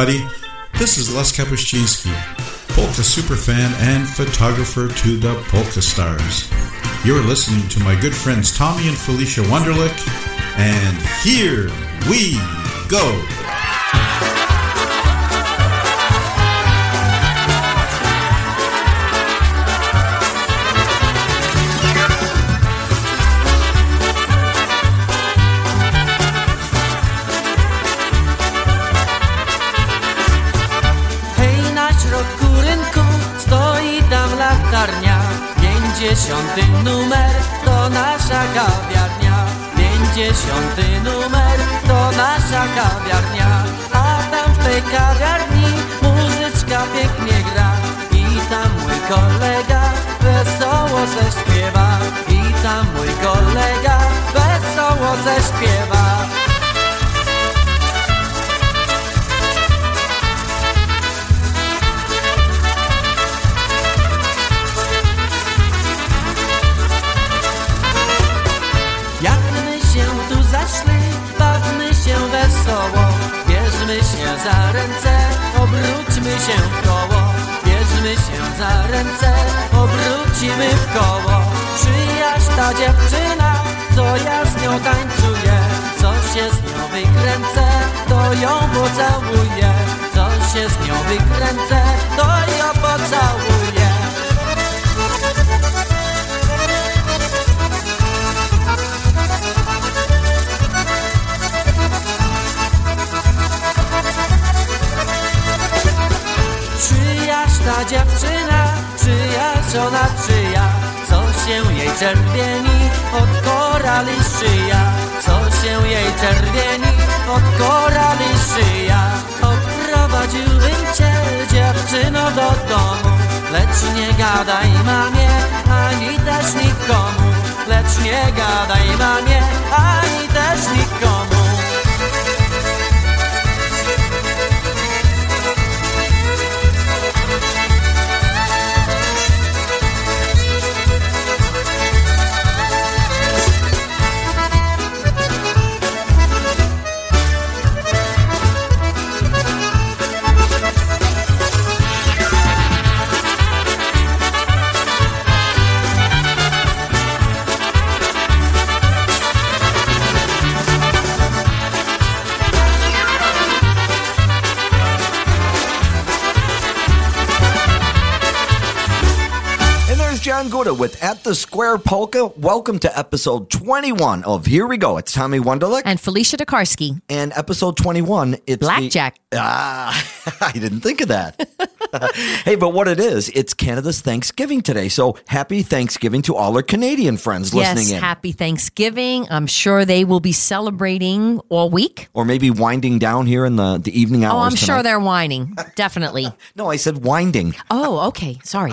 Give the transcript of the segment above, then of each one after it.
Everybody. This is Les Kapuscinski, polka superfan and photographer to the Polka Stars. You're listening to my good friends Tommy and Felicia Wunderlich, and here we go. Pięćdziesiąty numer to nasza kawiarnia. Pięćdziesiąty numer to nasza kawiarnia. A tam w tej kawiarni muzyczka pięknie gra. I tam mój kolega wesoło zaśpiewa. I tam mój kolega wesoło zaśpiewa obróćmy się w koło Bierzmy się za ręce, obrócimy w koło. Przyjaźń ta dziewczyna, co ja z nią tańcuję Co się z nią wykręcę, to ją pocałuję. Co się z nią wykręcę, to ją pocałuję dziewczyna, czyja żona czyja. Co się jej czerwieni od korali szyja? Co się jej czerwieni od korali szyja? Odprowadziłbym cię dziewczyno do domu. Lecz nie gadaj mamie, ani też nikomu. Lecz nie gadaj mamie, ani też nikomu Gouda with At the Square Polka. Welcome to episode 21 of Here We Go. It's Tommy Wunderlich. and Felicia DeKarski. And episode 21, it's the- Blackjack. ah, I didn't think of that. hey, but what it is, it's Canada's Thanksgiving today. So happy Thanksgiving to all our Canadian friends listening Yes, in. happy Thanksgiving. I'm sure they will be celebrating all week. or maybe winding down here in the, the evening hours. Oh, I'm sure they're whining. Definitely. No, I said winding. Oh, okay. Sorry.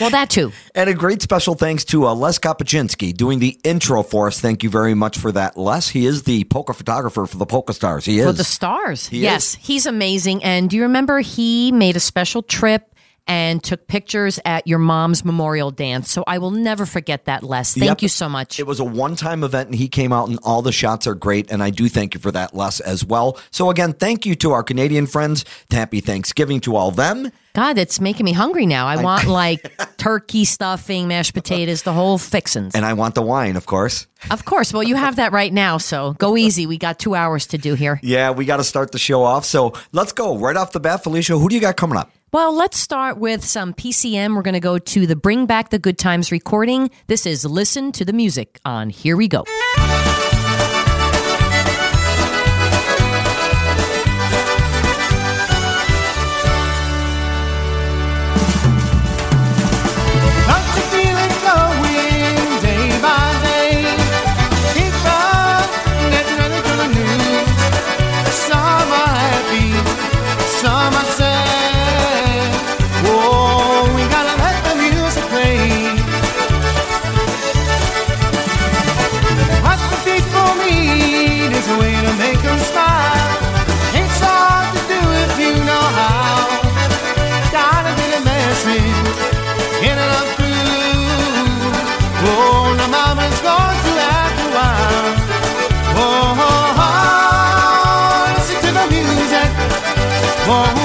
Well, that too. And a great special thanks to uh, Les Kapuscinski doing the intro for us. Thank you very much for that, Les. He is the polka photographer for the Polka Stars. He is. For the stars. He yes, is. he's amazing. And do you remember he made a special trip and took pictures at your mom's memorial dance? So I will never forget that, Les. Thank Yep. you so much. It was a one time event and he came out and all the shots are great. And I do thank you for that, Les, as well. So, again, thank you to our Canadian friends. Happy Thanksgiving to all them. God, it's making me hungry now. I want like turkey stuffing, mashed potatoes, the whole fixins. And I want the wine, of course. Of course. Well, you have that right now, so go easy. We got two hours to do here. Yeah, we got to start the show off. So, let's go right off the bat. Felicia, who do you got coming up? Well, let's start with some PCM. We're going to go to the Bring Back the Good Times recording. This is Listen to the Music on Here We Go. for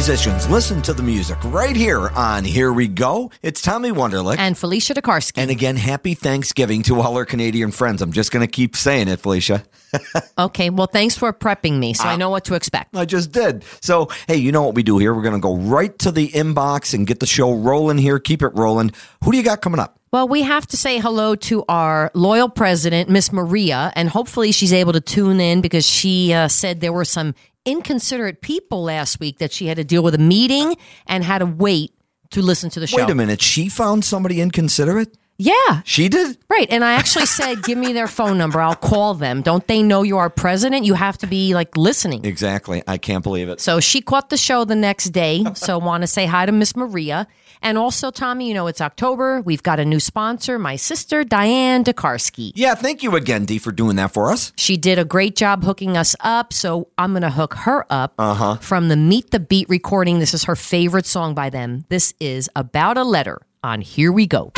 musicians, listen to the music right here on Here We Go. It's Tommy Wunderlich. And Felicia DeKarski. And again, happy Thanksgiving to all our Canadian friends. I'm just going to keep saying it, Felicia. okay, well, thanks for prepping me so I Uh, know what to expect. I just did. So, hey, you know what we do here? We're going to go right to the inbox and get the show rolling here. Keep it rolling. Who do you got coming up? Well, we have to say hello to our loyal president, Miss Maria, and hopefully she's able to tune in because she uh, said there were some inconsiderate people last week that she had to deal with a meeting and had to wait to listen to the show. Wait a minute. She found somebody inconsiderate? Yeah. She did? Right. And I actually said, give me their phone number. I'll call them. Don't they know you are president? You have to be like listening. Exactly. I can't believe it. So she caught the show the next day. So want to say hi to Miss Maria. And also, Tommy, you know, it's October. We've got a new sponsor, my sister, Diane DeKarski. Yeah, thank you again, Dee, for doing that for us. She did a great job hooking us up. So I'm going to hook her up Uh-huh. from the Meet the Beat recording. This is her favorite song by them. This is About a Letter on Here We Go.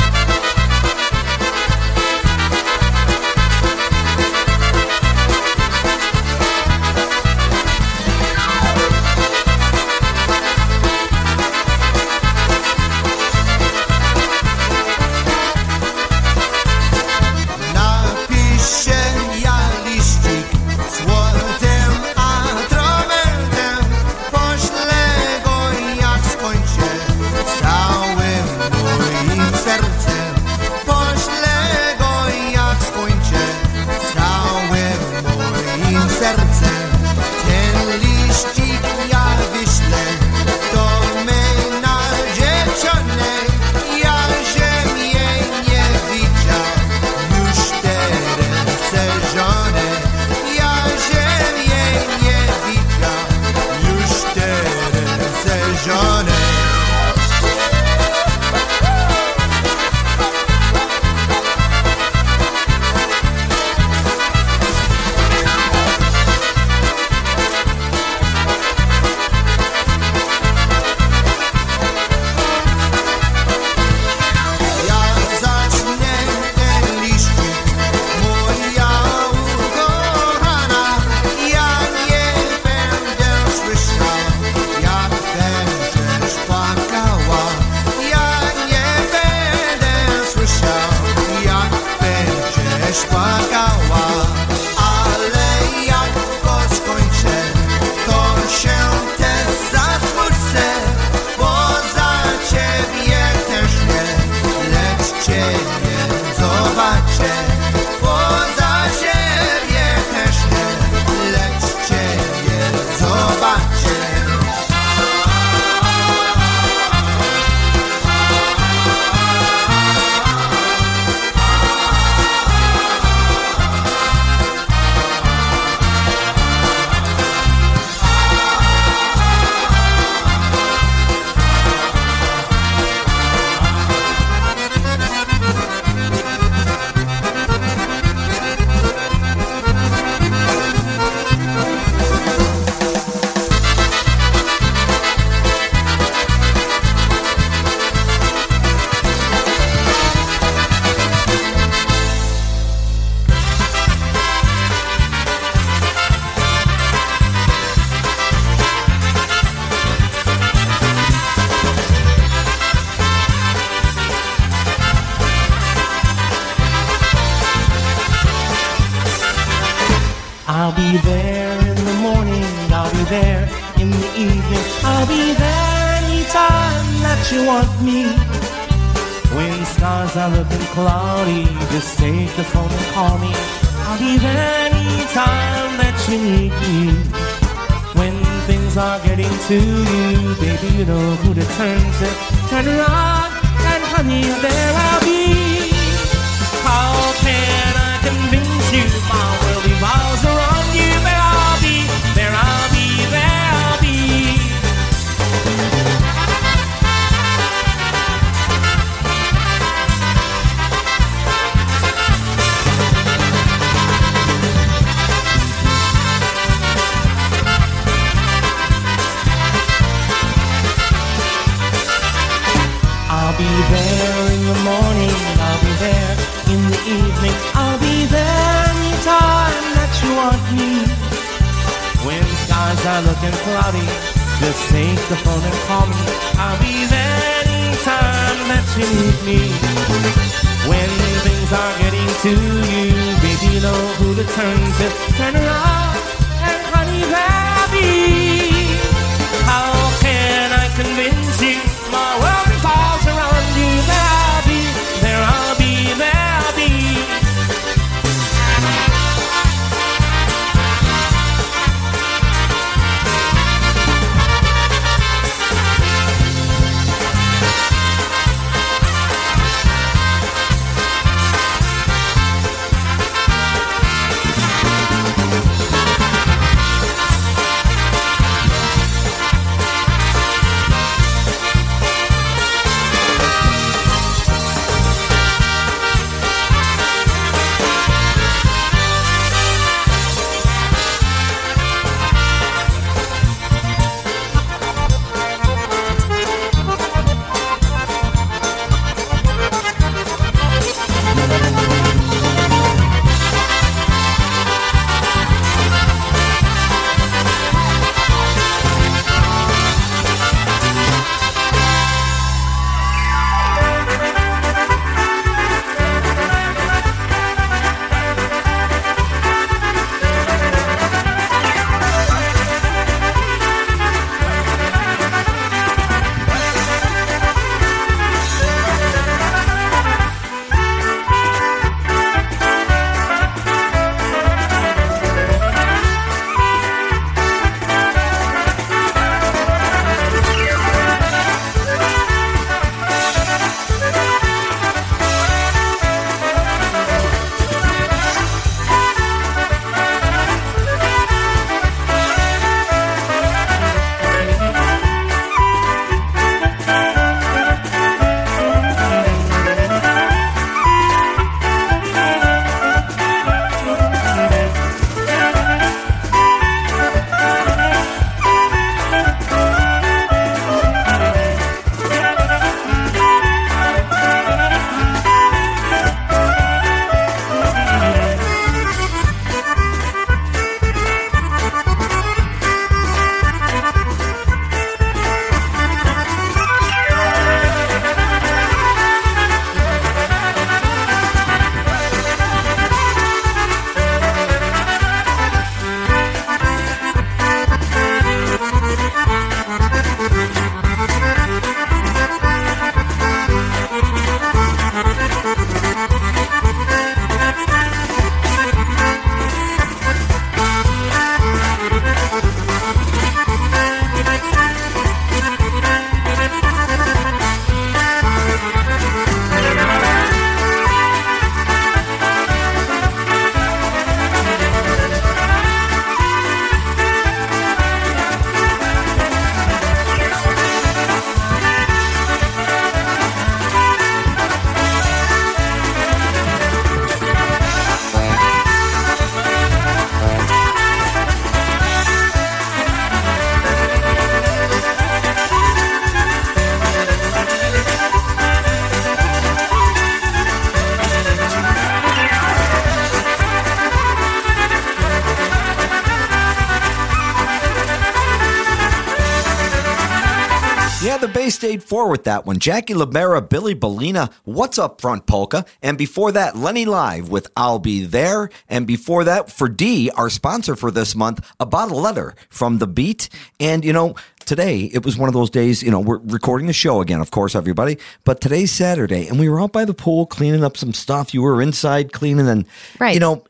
Four with that one. Jackie Libera, Billy Bellina, What's Up Front Polka. And before that, Lenny Live with I'll Be There. And before that, for D, our sponsor for this month, a Letter from The Beat. And, you know, today it was one of those days, you know, we're recording the show again, of course, everybody. But today's Saturday, and we were out by the pool cleaning up some stuff. You were inside cleaning, and, Right. you know,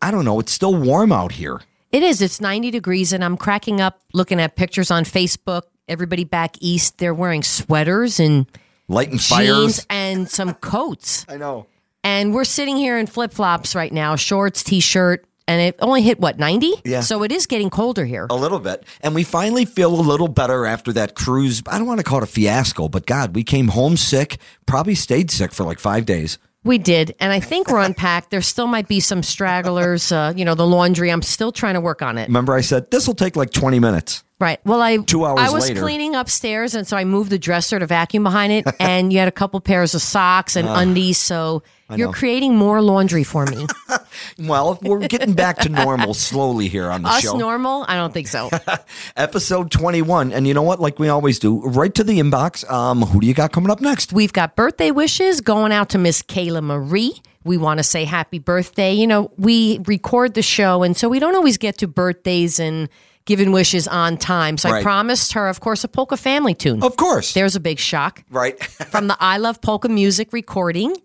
I don't know, it's still warm out here. It is. It's 90 degrees, and I'm cracking up looking at pictures on Facebook. Everybody back east, they're wearing sweaters and Lighting jeans fires. and some coats. I know. And we're sitting here in flip flops right now, shorts, t shirt, and it only hit what, 90? Yeah. So it is getting colder here. A little bit. And we finally feel a little better after that cruise. I don't want to call it a fiasco, but God, we came home sick, probably stayed sick for like five days. We did. And I think we're unpacked. There still might be some stragglers, uh, you know, the laundry. I'm still trying to work on it. Remember, I said this will take like 20 minutes. Right. Well, I Two hours I was later. cleaning upstairs, and so I moved the dresser to vacuum behind it, and you had a couple pairs of socks and undies. So you're creating more laundry for me. Well, we're getting back to normal slowly here on the Us show. normal? I don't think so. Episode 21. And you know what? Like we always do, right to the inbox. Um, who do you got coming up next? We've got birthday wishes going out to Miss Kayla Marie. We want to say happy birthday. You know, we record the show, and so we don't always get to birthdays and giving wishes on time. So I promised her, of course, a polka family tune. Of course. There's a big shock. right. from the I Love Polka Music recording,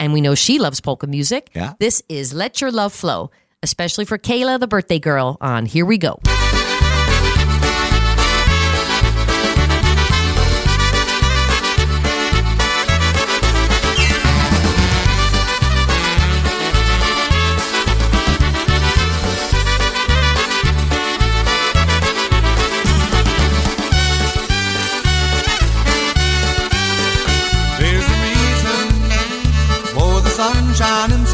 and we know she loves polka music. Yeah. This is Let Your Love Flow, especially for Kayla, the birthday girl, on Here We Go. Sunshine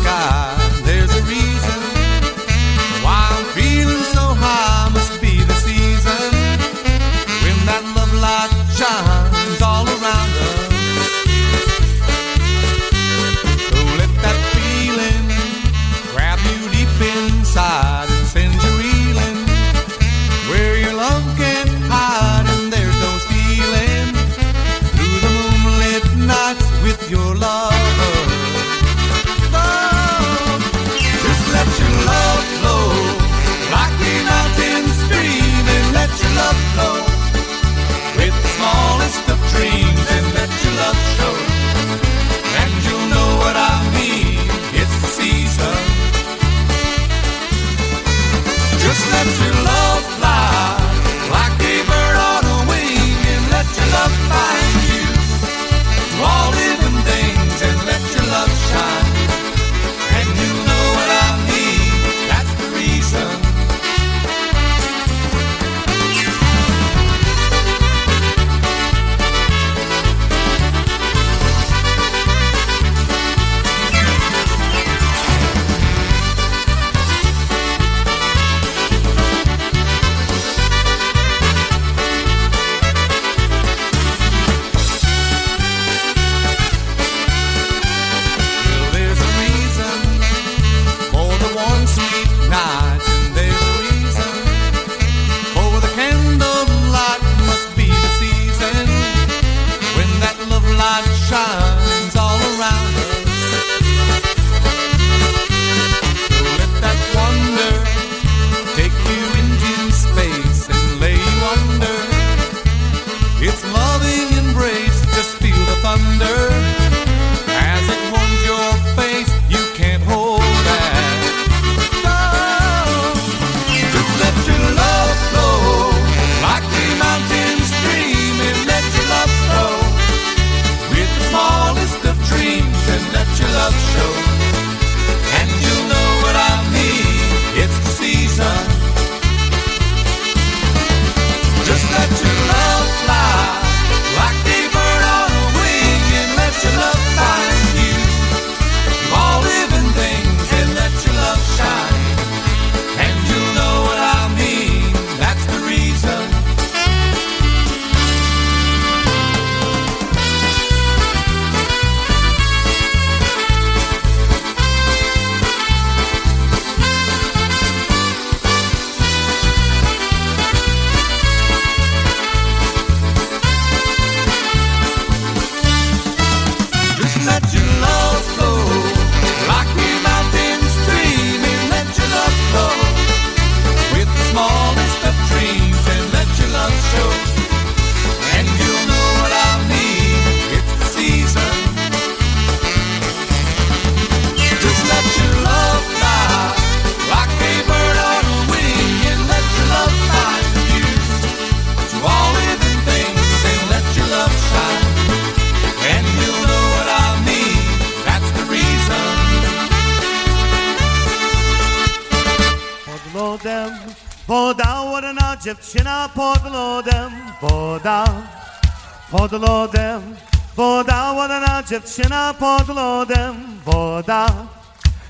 dziewczyna pod lodem, woda pod lodem, woda, ładna dziewczyna pod lodem, woda.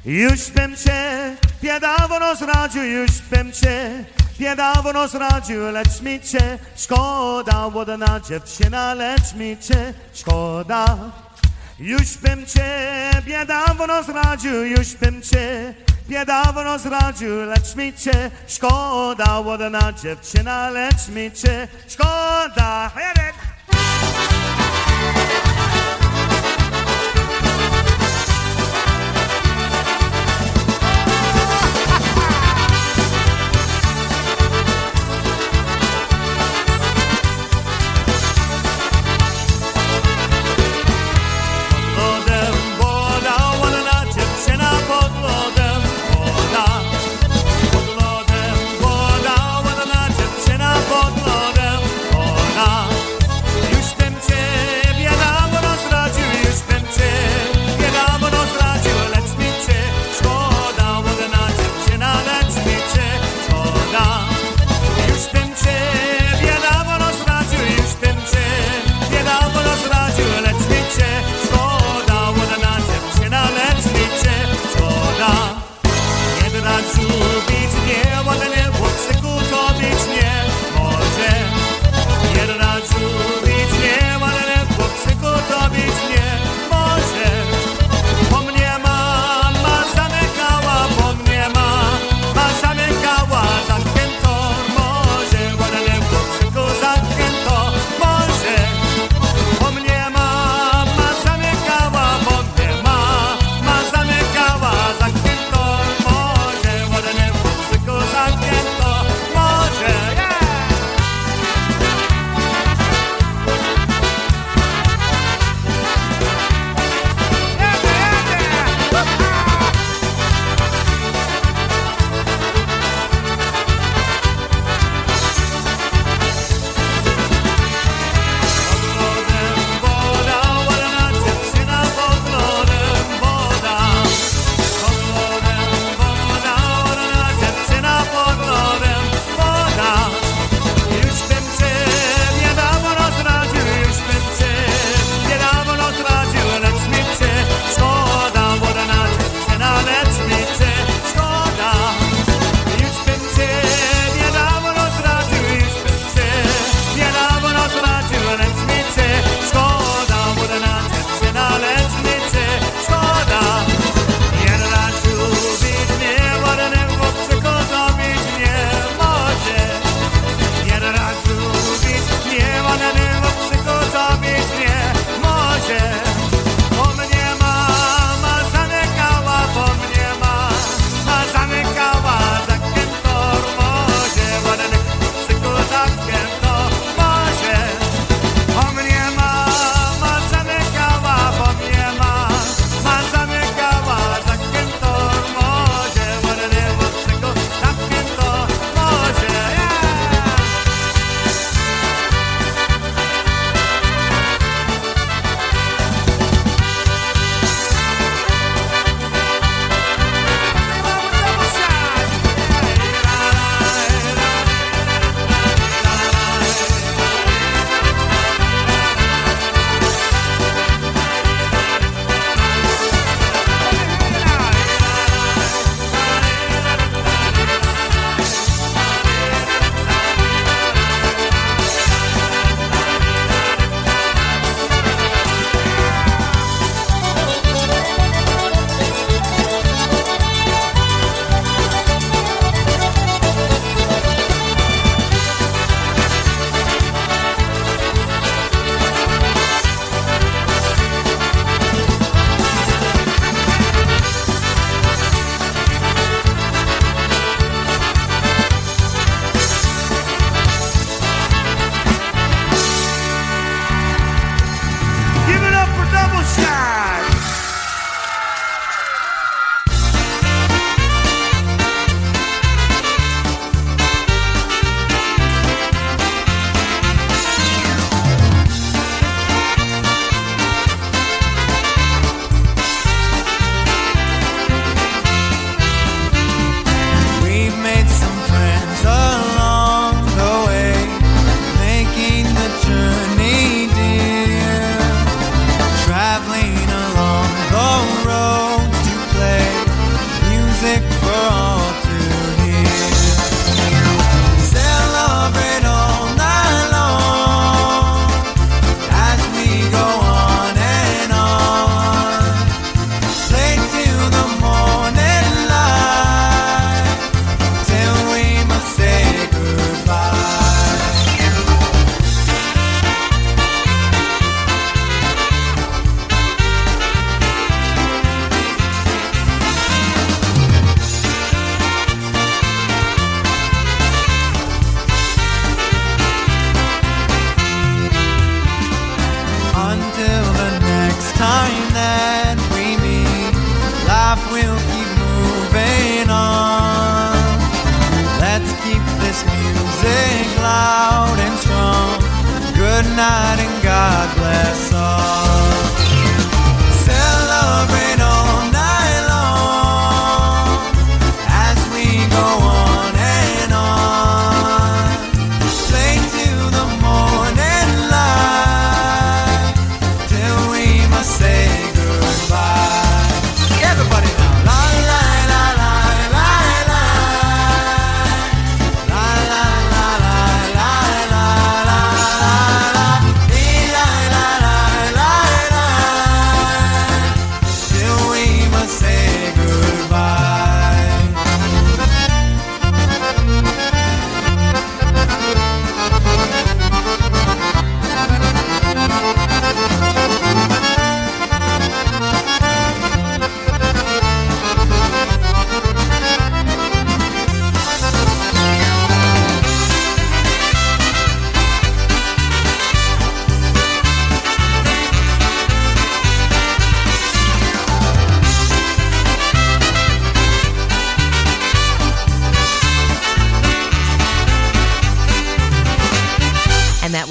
Już bym cię biedawno zradził, już bym cię biedawno zradził, lecz mi cię szkoda, ładna dziewczyna, lecz mi cię szkoda. Już bym cię biedawno zradził, już bym cię Niedawno zradził, lecz mi cię. Szkoda Ładna dziewczyna, lecz mi cię. Szkoda. Hej,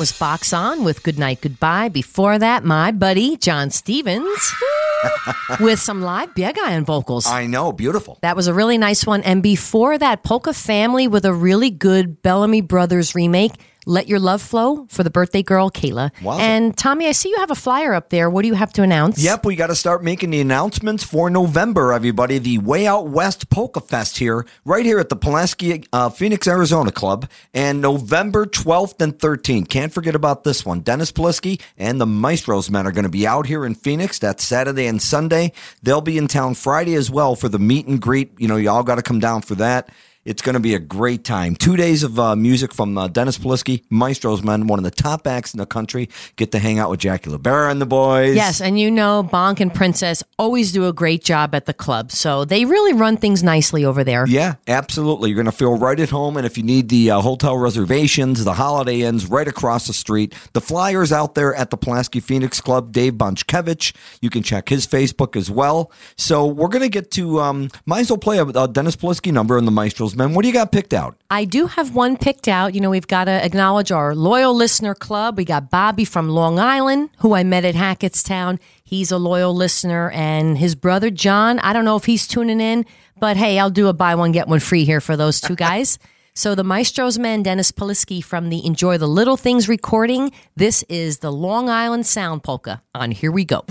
was Box On with Goodnight Goodbye. Before that, my buddy John Stevens with some live Biegayan vocals. I know, beautiful. That was a really nice one. And before that, Polka Family with a really good Bellamy Brothers remake, Let Your Love Flow for the birthday girl, Kayla. Wowza. And Tommy, I see you have a flyer up there. What do you have to announce? Yep, we got to start making the announcements for November, everybody. The Way Out West Polka Fest here, right here at the Pulaski uh, Phoenix, Arizona Club, and November 12th and 13th. Can't forget about this one. Dennis Polisky and the Maestros men are going to be out here in Phoenix. That's Saturday and Sunday. They'll be in town Friday as well for the meet and greet. You know, y'all got to come down for that. It's going to be a great time. Two days of uh, music from uh, Dennis Polisky, Maestros men, one of the top acts in the country. Get to hang out with Jackie LaBera and the boys. Yes, and you know, Bonk and Princess always do a great job at the club. So they really run things nicely over there. Yeah, absolutely. You're going to feel right at home. And if you need the uh, hotel reservations, the Holiday Inns right across the street, the flyers out there at the Pulaski Phoenix Club, Dave Bonchkevich. You can check his Facebook as well. So we're going to get to, um, might as well play a, a Dennis Polisky number in the Maestros, man. What do you got picked out? I do have one picked out. You know, we've got to acknowledge our loyal listener club. We got Bobby from Long Island, who I met at Hackettstown. He's a loyal listener, and his brother John. I don't know if he's tuning in, but hey, I'll do a buy one get one free here for those two guys. so the Maestro's man, Dennis Polisky from the Enjoy the Little Things recording. This is the Long Island Sound Polka on Here We Go.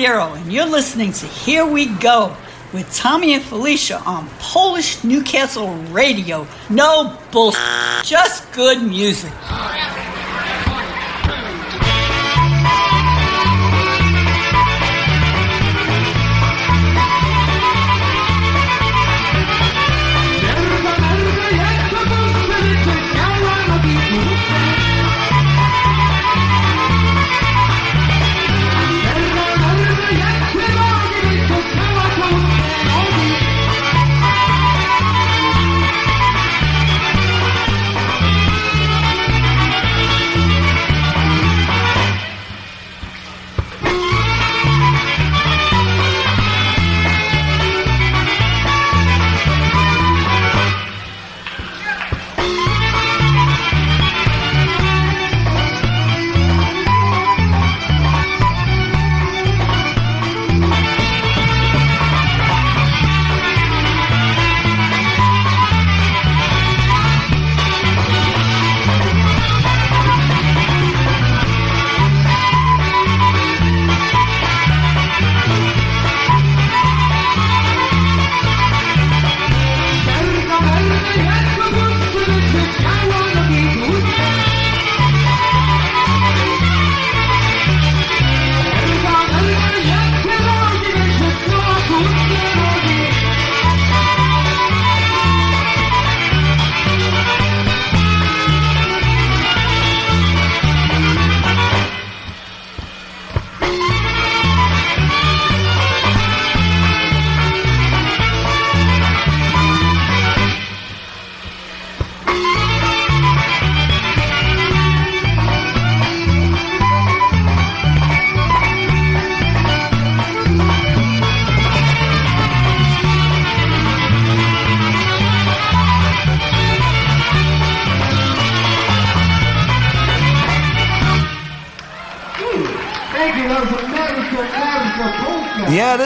Zero, and you're listening to Here We Go with Tommy and Felicia on Polish Newcastle Radio. No bullshit, just good music.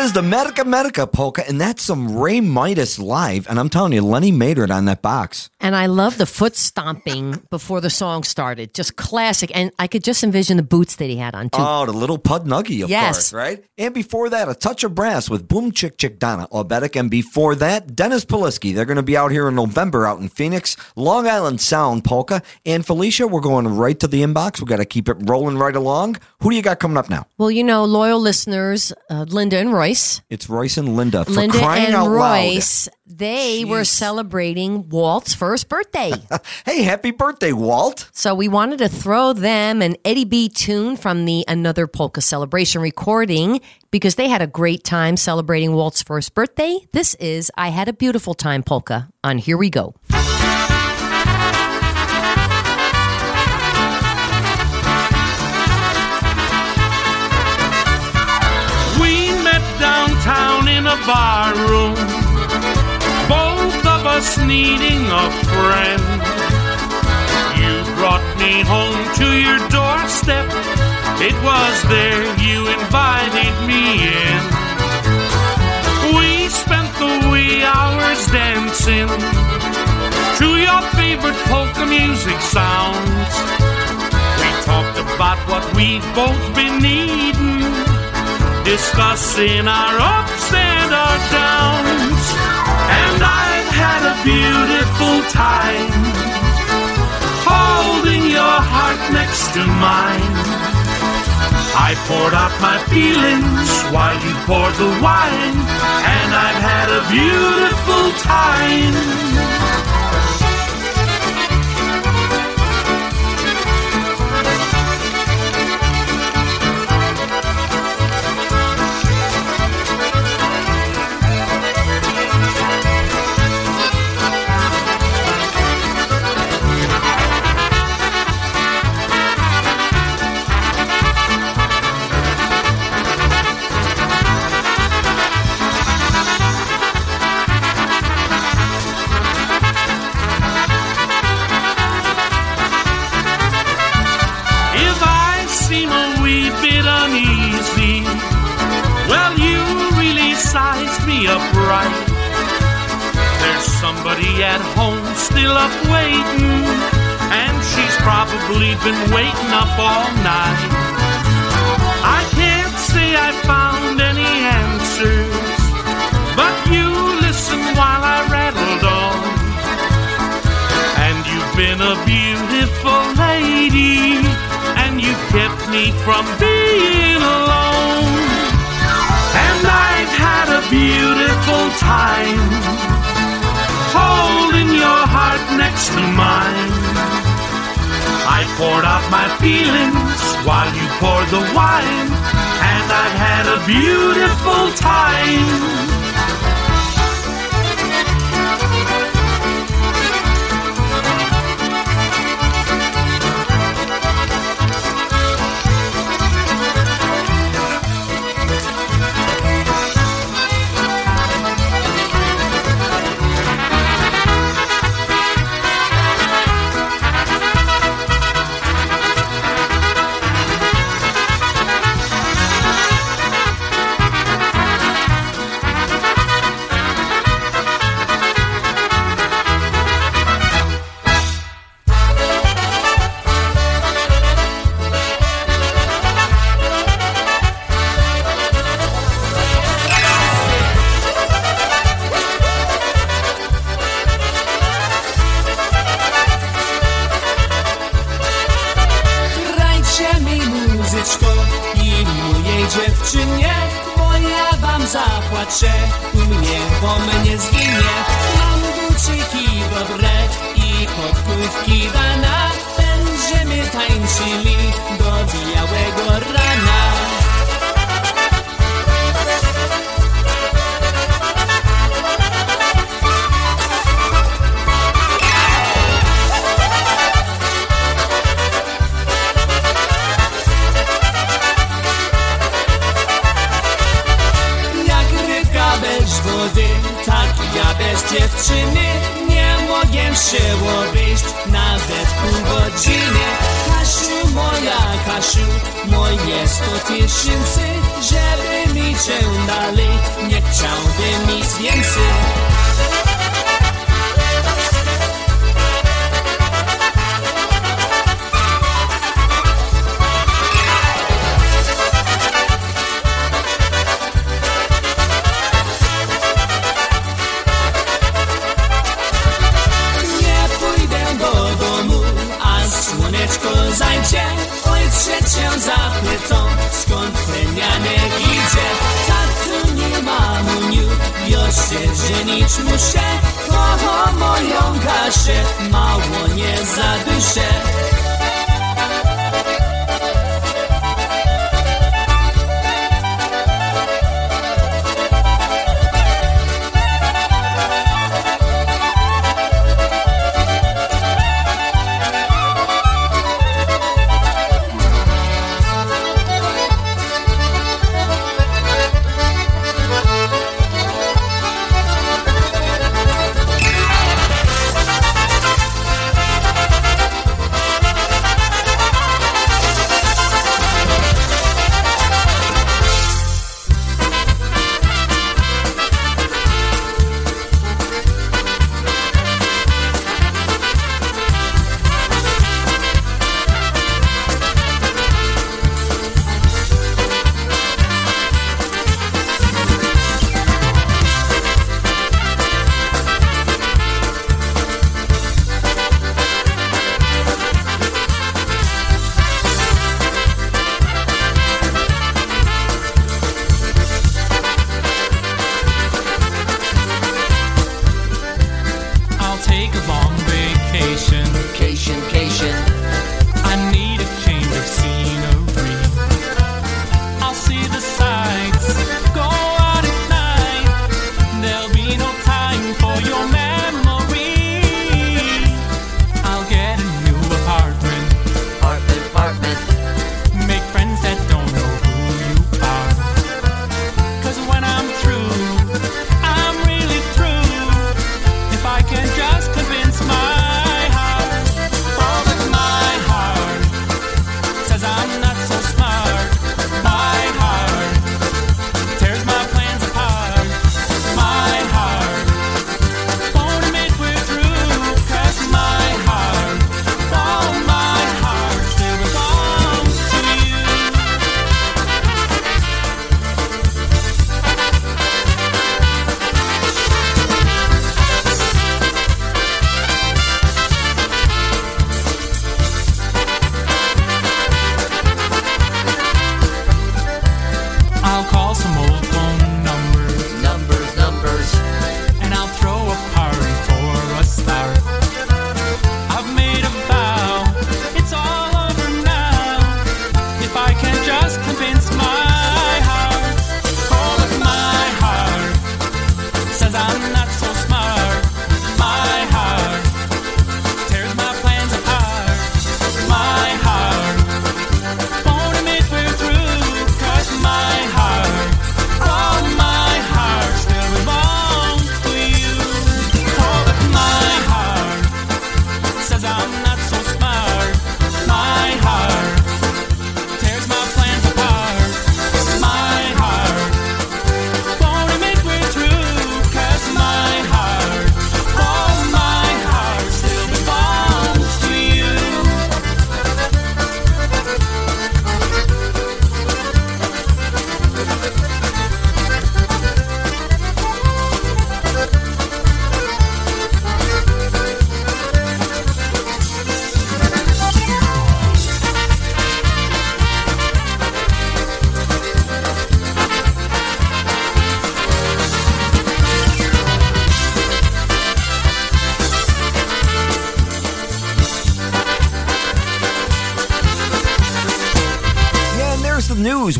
Is the Medica Medica polka, and that's some Ray Midas live. And I'm telling you, Lenny Maynard on that box. And I love the foot stomping before the song started. Just classic. And I could just envision the boots that he had on, too. Oh, the little Pud Nuggy, of Yes. course, right? And before that, a touch of brass with Boom Chick Chick Donna Obetic. And before that, Dennis Polisky. They're going to be out here in November out in Phoenix. Long Island Sound Polka. And Felicia, we're going right to the inbox. we got to keep it rolling right along. Who do you got coming up now? well, you know, loyal listeners, uh, Linda and Royce. It's Royce and Linda. For Linda crying and out Royce, they were celebrating Walt's first birthday. Hey, happy birthday, Walt. so we wanted to throw them an Eddie B tune from the Another Polka Celebration recording because they had a great time celebrating Walt's first birthday. This is I Had a Beautiful Time Polka on Here We Go. We met downtown in a bar room. Both just needing a friend. You brought me home to your doorstep. It was there you invited me in. We spent the wee hours dancing to your favorite polka music sounds. We talked about what we've both been needing, discussing our ups and downs. And I've had a beautiful time holding your heart next to mine. I poured out my feelings while you poured the wine, and I've had a beautiful time. Up waiting, and she's probably been waiting up all night. I can't say I found any answers, but you listen while I rattled on. And you've been a beautiful lady, and you kept me from being alone. And I've had a beautiful time holding your heart next to mine. I poured out my feelings while you poured the wine, and I've had a beautiful time. Uważajcie, ojcze cię zapytą Skąd ten Janek idzie? Tatu nie mamuniu Już się żenić muszę Kogo moją gaszę Mało nie zadyszę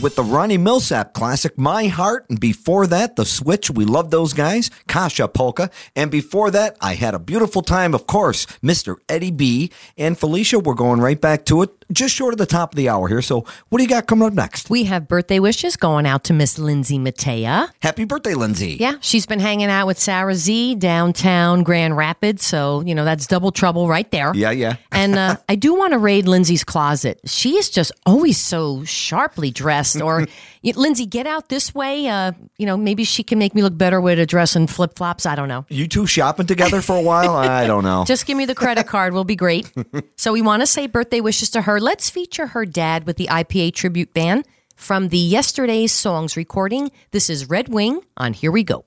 with the Ronnie Milsap classic, My Heart. And before that, The Switch. We love those guys. Kasha Polka. And before that, I had a beautiful time, of course, Mr. Eddie B. And Felicia, we're going right back to it, just short of the top of the hour here. So, what do you got coming up next? We have birthday wishes going out to Miss Lindsay Matea. Happy birthday, Lindsay. Yeah, she's been hanging out with Sarah Z downtown Grand Rapids. So, you know, that's double trouble right there. Yeah, yeah. and uh, I do want to raid Lindsay's closet. She is just always so sharply dressed. Or, Lindsay, get out this way. Uh, you know, maybe she can make me look better with a dress and flip flops. I don't know. You two shopping together for a while? I don't know. Just give me the credit card. We'll be great. so we want to say birthday wishes to her. Let's feature her dad with the IPA tribute band from the Yesterday's Songs recording. This is Red Wing on Here We Go.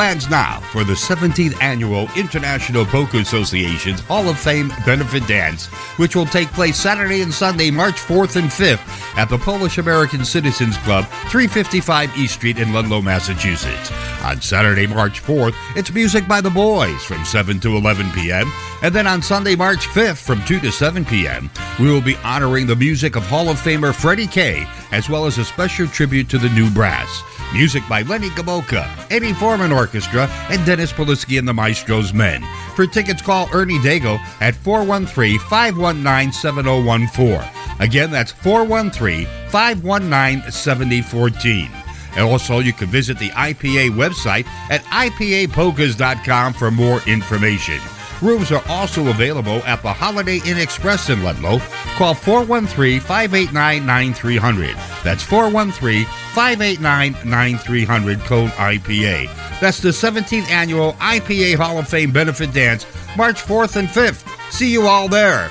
Plans now for the 17th Annual International Polka Association's Hall of Fame Benefit Dance, which will take place Saturday and Sunday, March 4th and 5th at the Polish American Citizens Club, 355 East Street in Ludlow, Massachusetts. On Saturday, March 4th, it's Music by the Boys from 7 to 11 p.m. And then on Sunday, March 5th from 2 to 7 p.m., we will be honoring the music of Hall of Famer Freddie Kay, as well as a special tribute to the new brass. Music by Lenny Gomulka, Eddie Forman Orchestra, and Dennis Polisky and the Maestro's Men. For tickets, call Ernie Dago at 413 519 7014. Again, that's 413 519 7014. And also, you can visit the IPA website at IPAPolkas.com for more information. Rooms are also available at the Holiday Inn Express in Ludlow. Call 413 589 9300. That's 413 589 9300, code IPA. That's the 17th annual IPA Hall of Fame benefit dance, March 4th and 5th. See you all there.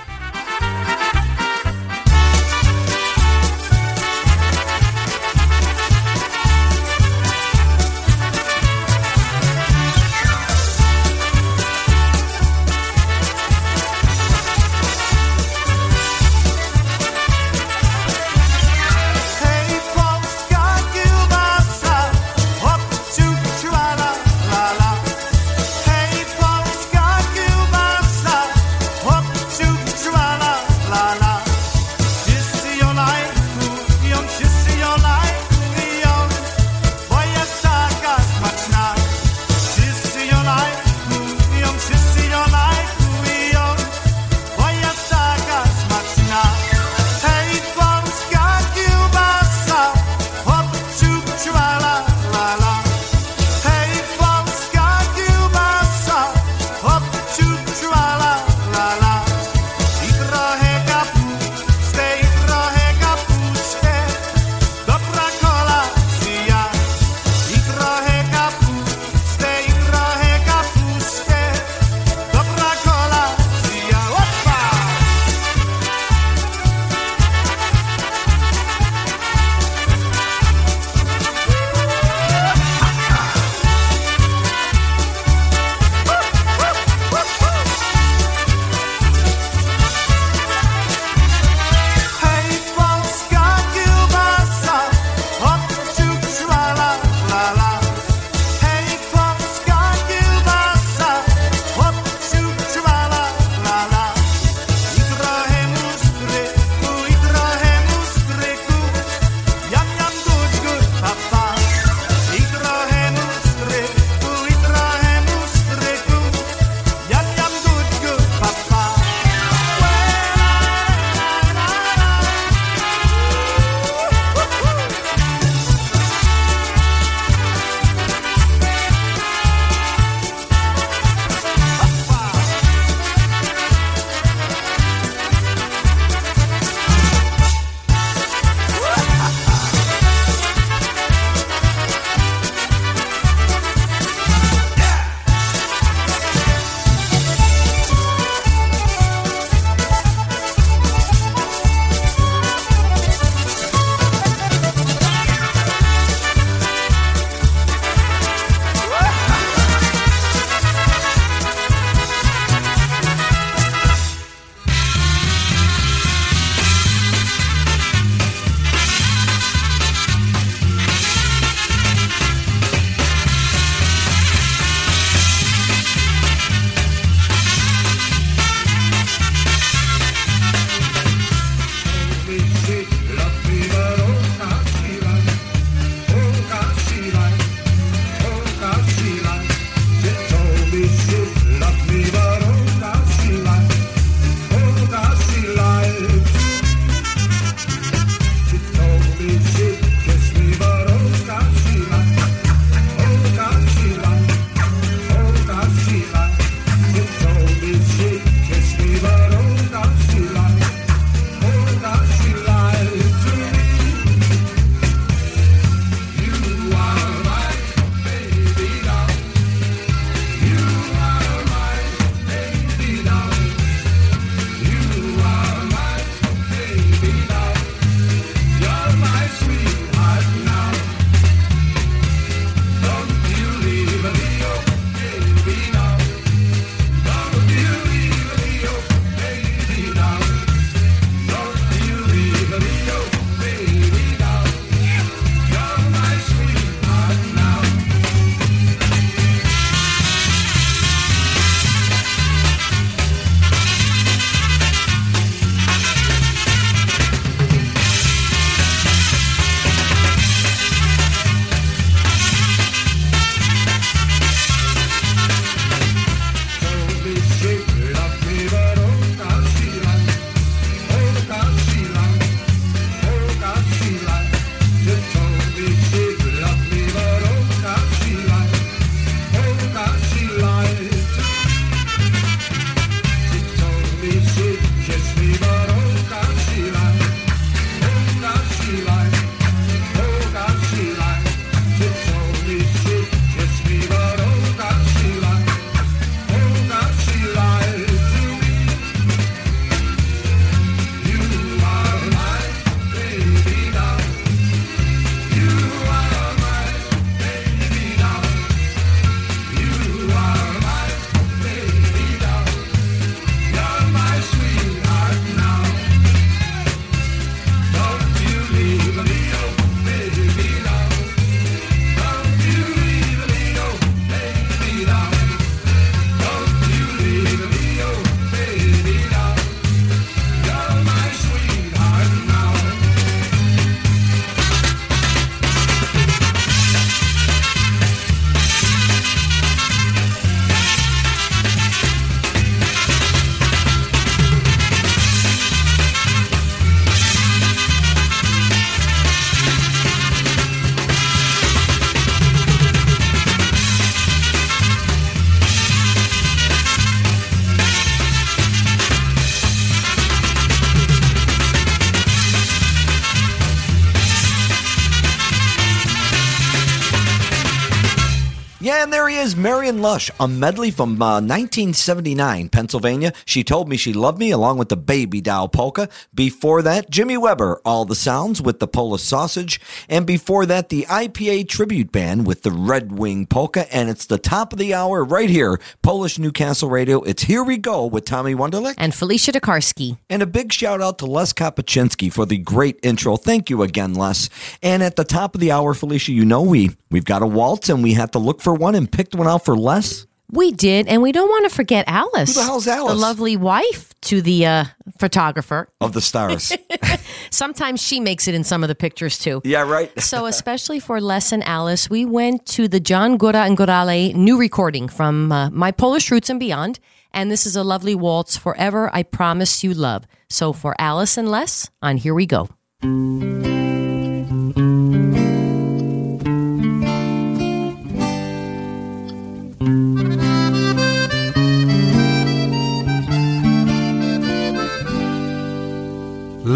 Marion Lush, a medley from uh, 1979, Pennsylvania. She told me she loved me, along with the Baby Doll polka. Before that, Jimmy Weber, All the Sounds with the Polish Sausage. And before that, the IPA Tribute Band with the Red Wing polka. And it's the top of the hour right here, Polish Newcastle Radio. It's Here We Go with Tommy Wunderlich. And Felicia DeKarski. And a big shout out to Les Kapuscinski for the great intro. Thank you again, Les. And at the top of the hour, Felicia, you know we we've got a waltz and we had to look for one and picked one out for Les. We did, and we don't want to forget Alice. Who the hell's Alice? The lovely wife to the uh, photographer. Of the stars. Sometimes she makes it in some of the pictures too. yeah, right. So, especially for Les and Alice, we went to the John Gora and Gorale new recording from uh, My Polish Roots and Beyond. And this is a lovely waltz, Forever I Promise You Love. So, for Alice and Les, on Here We Go.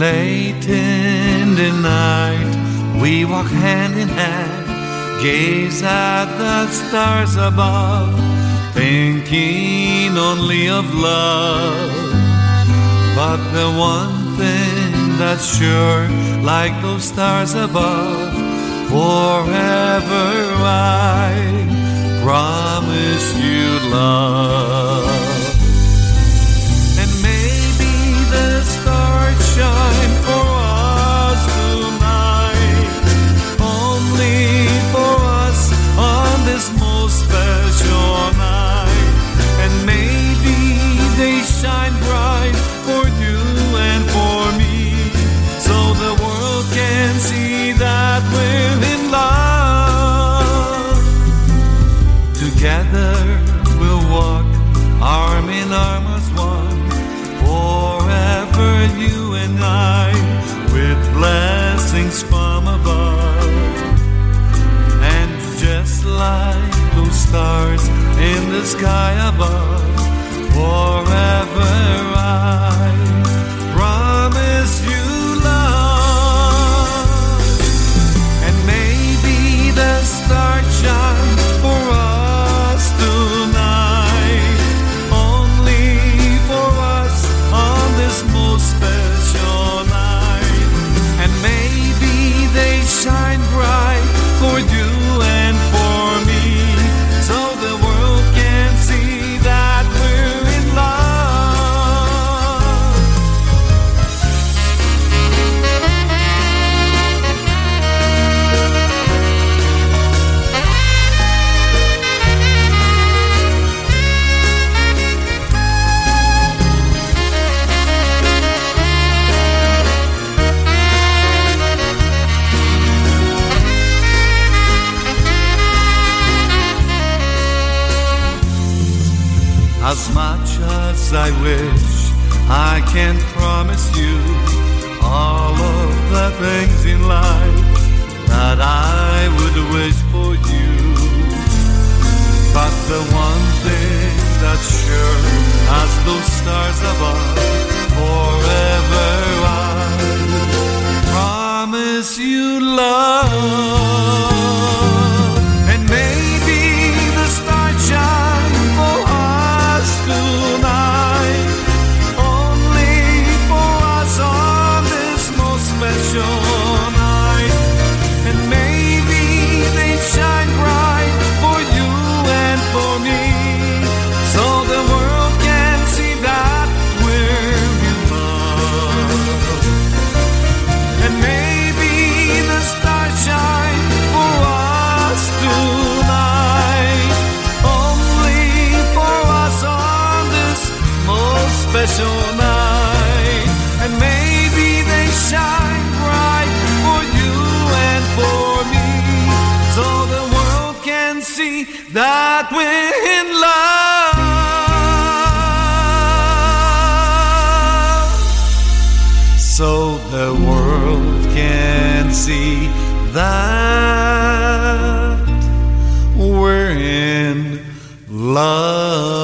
Late in the night, we walk hand in hand, gaze at the stars above, thinking only of love. But the one thing that's sure, like those stars above, forever I promise you love. Like those stars in the sky above forever I I can't promise you all of the things in life that I would wish for you. But the one thing that's sure as those stars above, forever I promise you love. And maybe the stars shine for us tonight, see that we're in love. So the world can see that we're in love.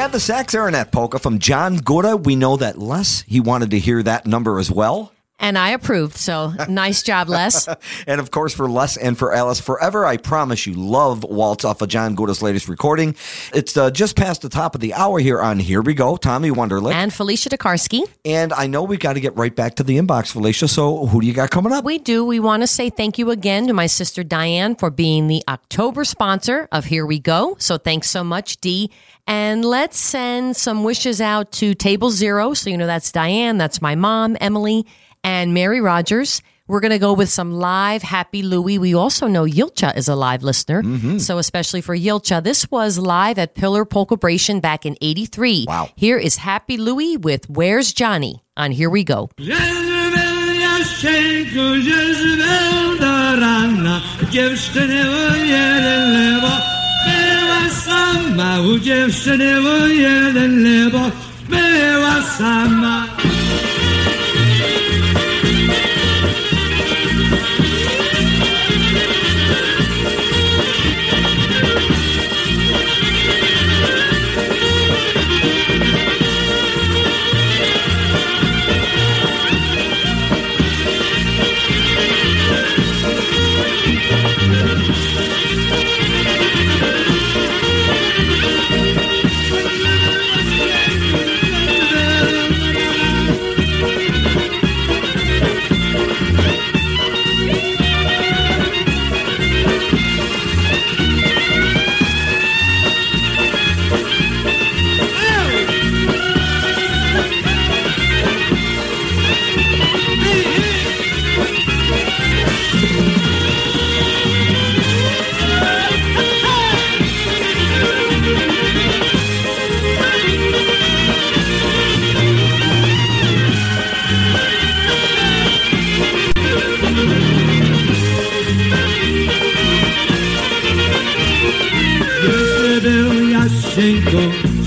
Yeah, the sax Aeronet polka from John Gouda. We know that Les, he wanted to hear that number as well. And I approved. So nice job, Les. And of course, for Les and for Alice, forever, I promise you, love Waltz off of John Gouda's latest recording. It's uh, just past the top of the hour here on Here We Go, Tommy Wunderlich. and Felicia DeKarski. And I know we've got to get right back to the inbox, Felicia. So who do you got coming up? We do. We want to say thank you again to my sister Diane for being the October sponsor of Here We Go. So thanks so much, Dee. And let's send some wishes out to Table Zero. So you know that's Diane, that's my mom, Emily, and Mary Rogers. We're going to go with some live Happy Louie. We also know Yilcha is a live listener. So especially for Yilcha, this was live at Pillar Polkabration back in 83. Wow. Here is Happy Louie with Where's Johnny on Here We Go.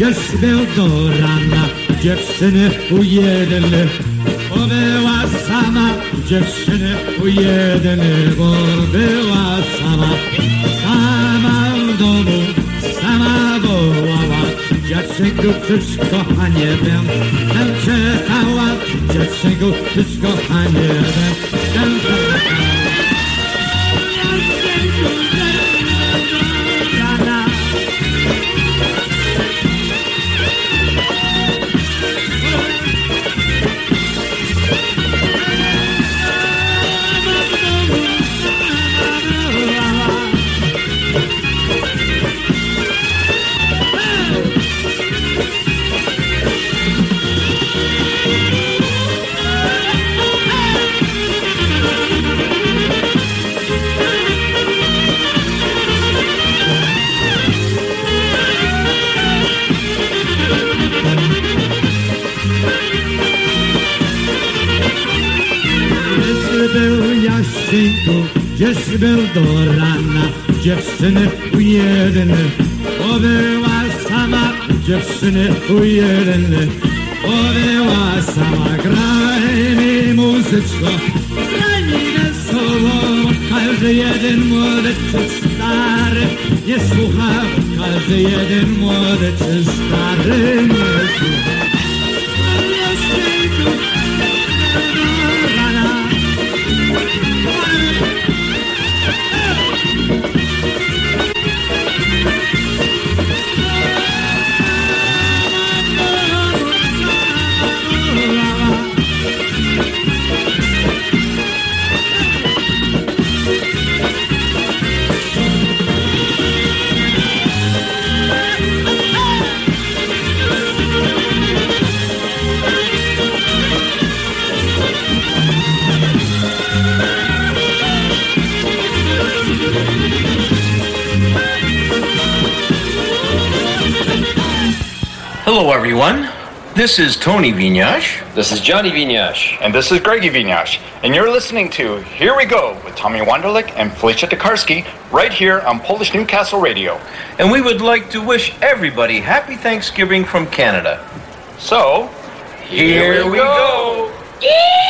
Jaszenko, Jezebel do rana, dziewczyny u jeden bo była sama, dziewczyny u jeden, bo była sama, sama w domu, sama wołała, dziewczynku, czyż kochanie będę czekała, dziewczynku, czyż kochanie będę czekała. Rana. Jezebel Jaszenko, Jezebel do rana, dziewczyny u jeden, bo sama, dziewczyny u była sama, graj mi muzyczko, graj mi wesoło, każdy jeden młody czy stary, nie słucha, każdy jeden młody czy stary, nie słucha. Hello, everyone. This is Tony Vignash. This is Johnny Vignash. And this is Greggy Vignash. And you're listening to Here We Go with Tommy Wunderlich and Felicia DeKarski right here on Polish Newcastle Radio. And we would like to wish everybody happy Thanksgiving from Canada. So, Here, we go. meant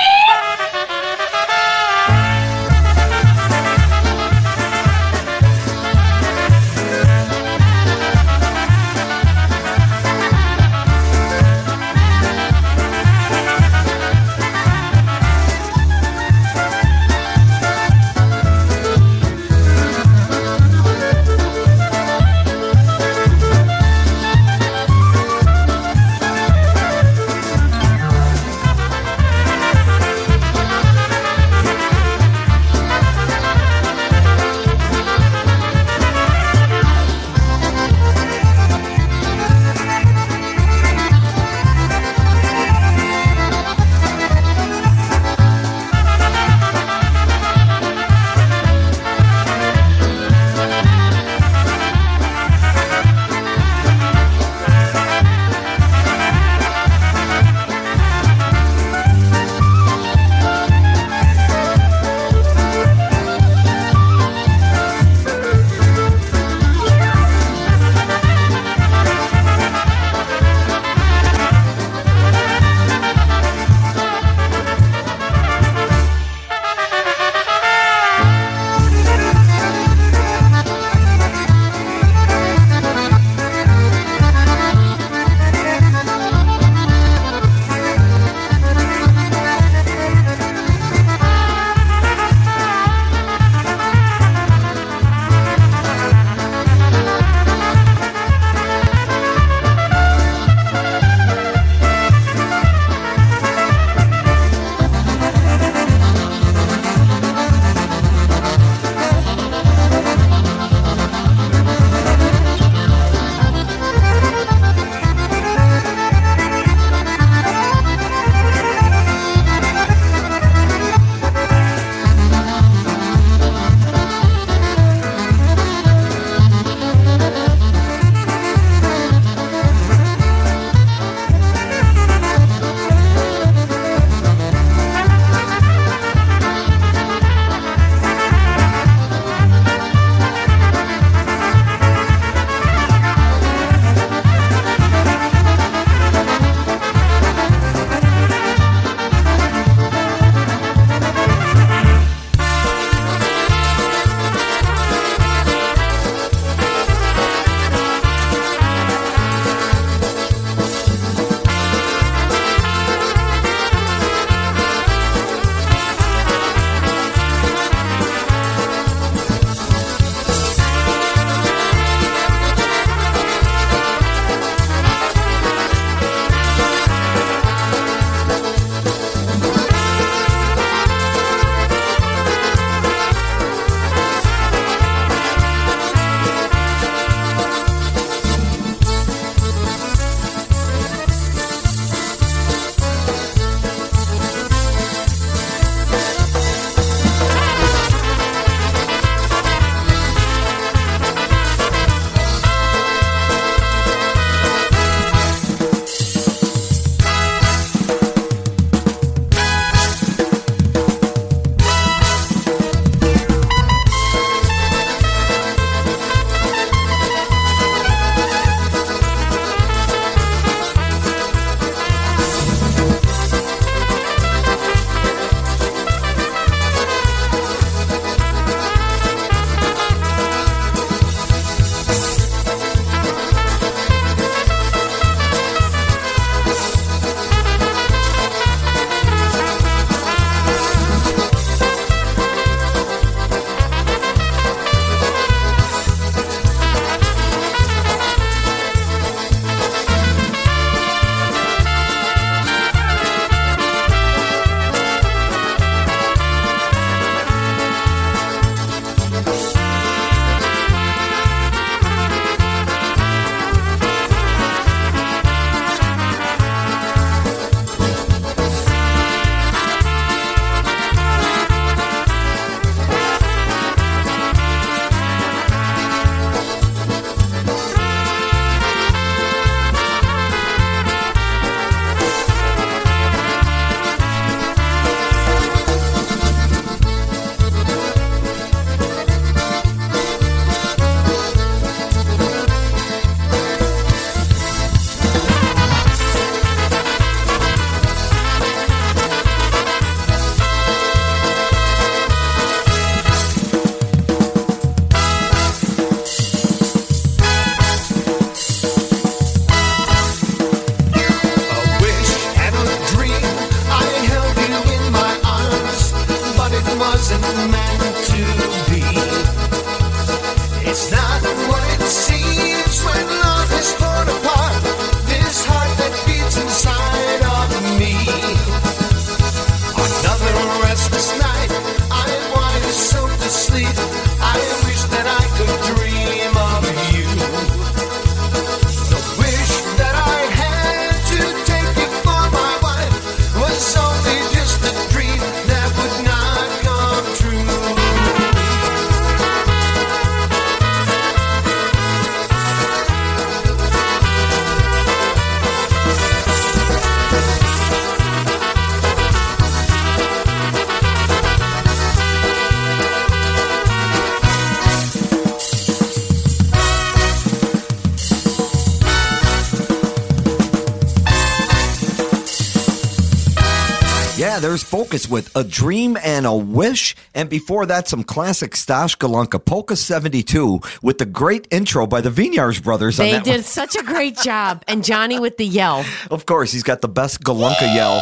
Yeah, there's Focus with A Dream and a Wish. And before that, some classic Stash Golonka Polka 72 with the great intro by the Vinyars brothers on They did one. such a great job. And Johnny with the yell. Of course, he's got the best Golonka yell.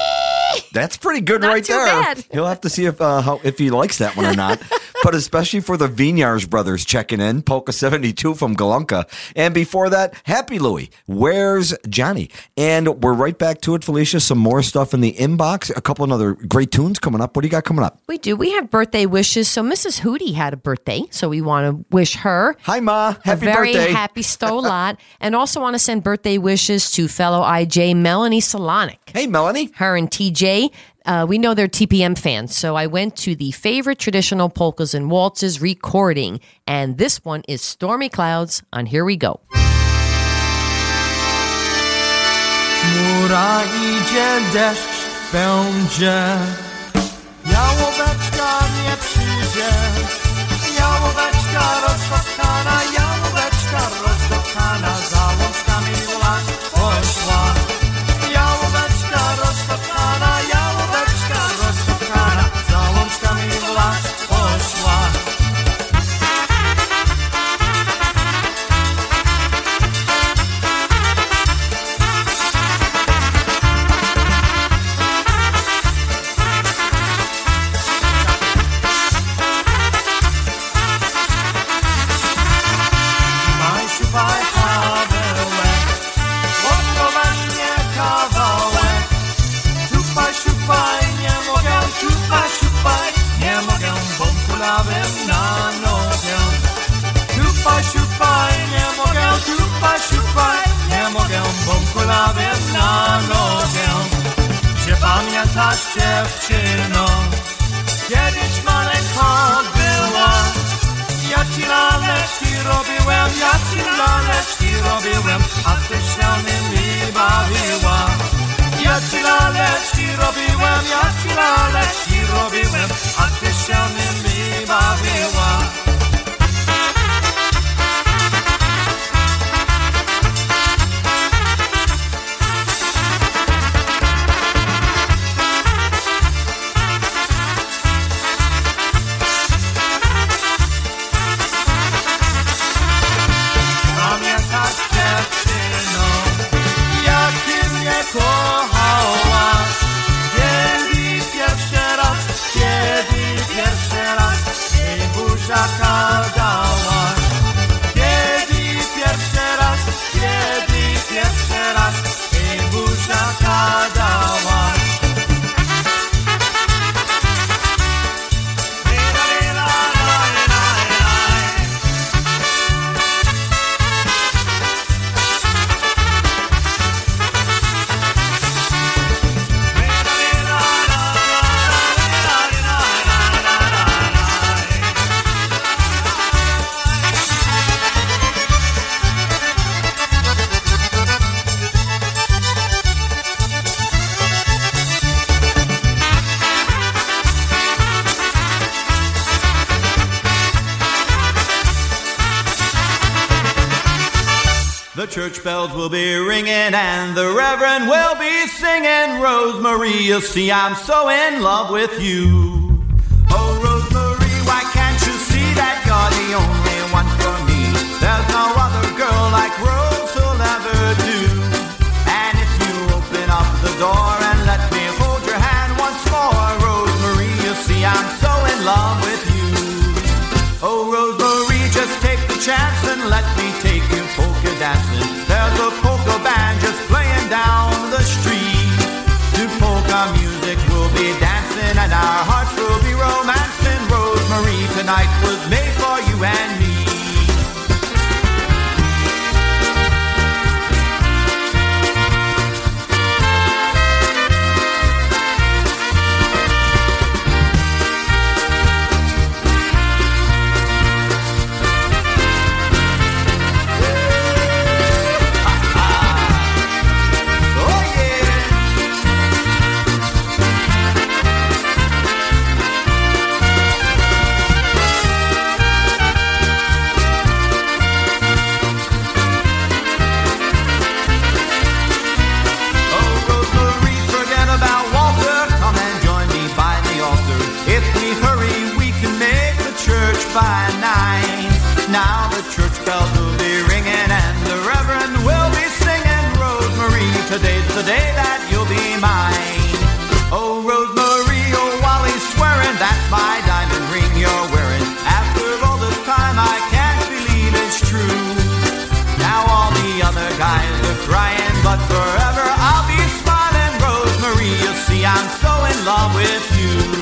That's pretty good right too there. bad. He'll have to see if uh, how, if he likes that one or not. but especially for the Vinyars brothers checking in, Polka 72 from Golonka. And before that, Happy Louie, Where's Johnny? And we're right back to it, Felicia. Some more stuff in the inbox. A couple of other great tunes coming up. What do you got coming up? We do. We have birthday wishes. So Mrs. Hootie had a birthday. So we want to wish her Hi, Ma. Happy a very birthday. happy Stolat. and also want to send birthday wishes to fellow IJ Melanie Solonic. Hey, Melanie. Her and TJ. Uh, we know they're TPM fans. So I went to the favorite traditional polkas and waltzes recording. And this one is Stormy Clouds on Here We Go. Idzie, deszcz będzie. Jałóweczka nie przyjdzie. Jałóweczka jałóweczka pamiętasz dziewczyno, kiedyś maleńko była? Ja ci laleczki robiłem, ja ci laleczki robiłem, a ty się nimi bawiła. Ja ci laleczki robiłem, ja ci laleczki robiłem, a ty się nimi bawiła. Jej The church bells will be ringing and the reverend will be singing. Rosemary, you see, I'm so in love with you. Oh, Rosemary, why can't you see that you're the only one for me? There's no other girl like Rose who'll ever do. And if you open up the door and let me hold your hand once more, Rosemary, you see, I'm so in love with you. Oh, Rosemary, just take the chance and let me take polka dancing. There's a polka band just playing down the street. To polka music we'll be dancing and our hearts will be romancing. Rosemary tonight was made today's the day that you'll be mine. Oh, Rosemary, oh, Wally's swearing that's my diamond ring you're wearing. After all this time, I can't believe it's true. Now all the other guys are crying, but forever I'll be smiling. Rosemary, you see, I'm so in love with you.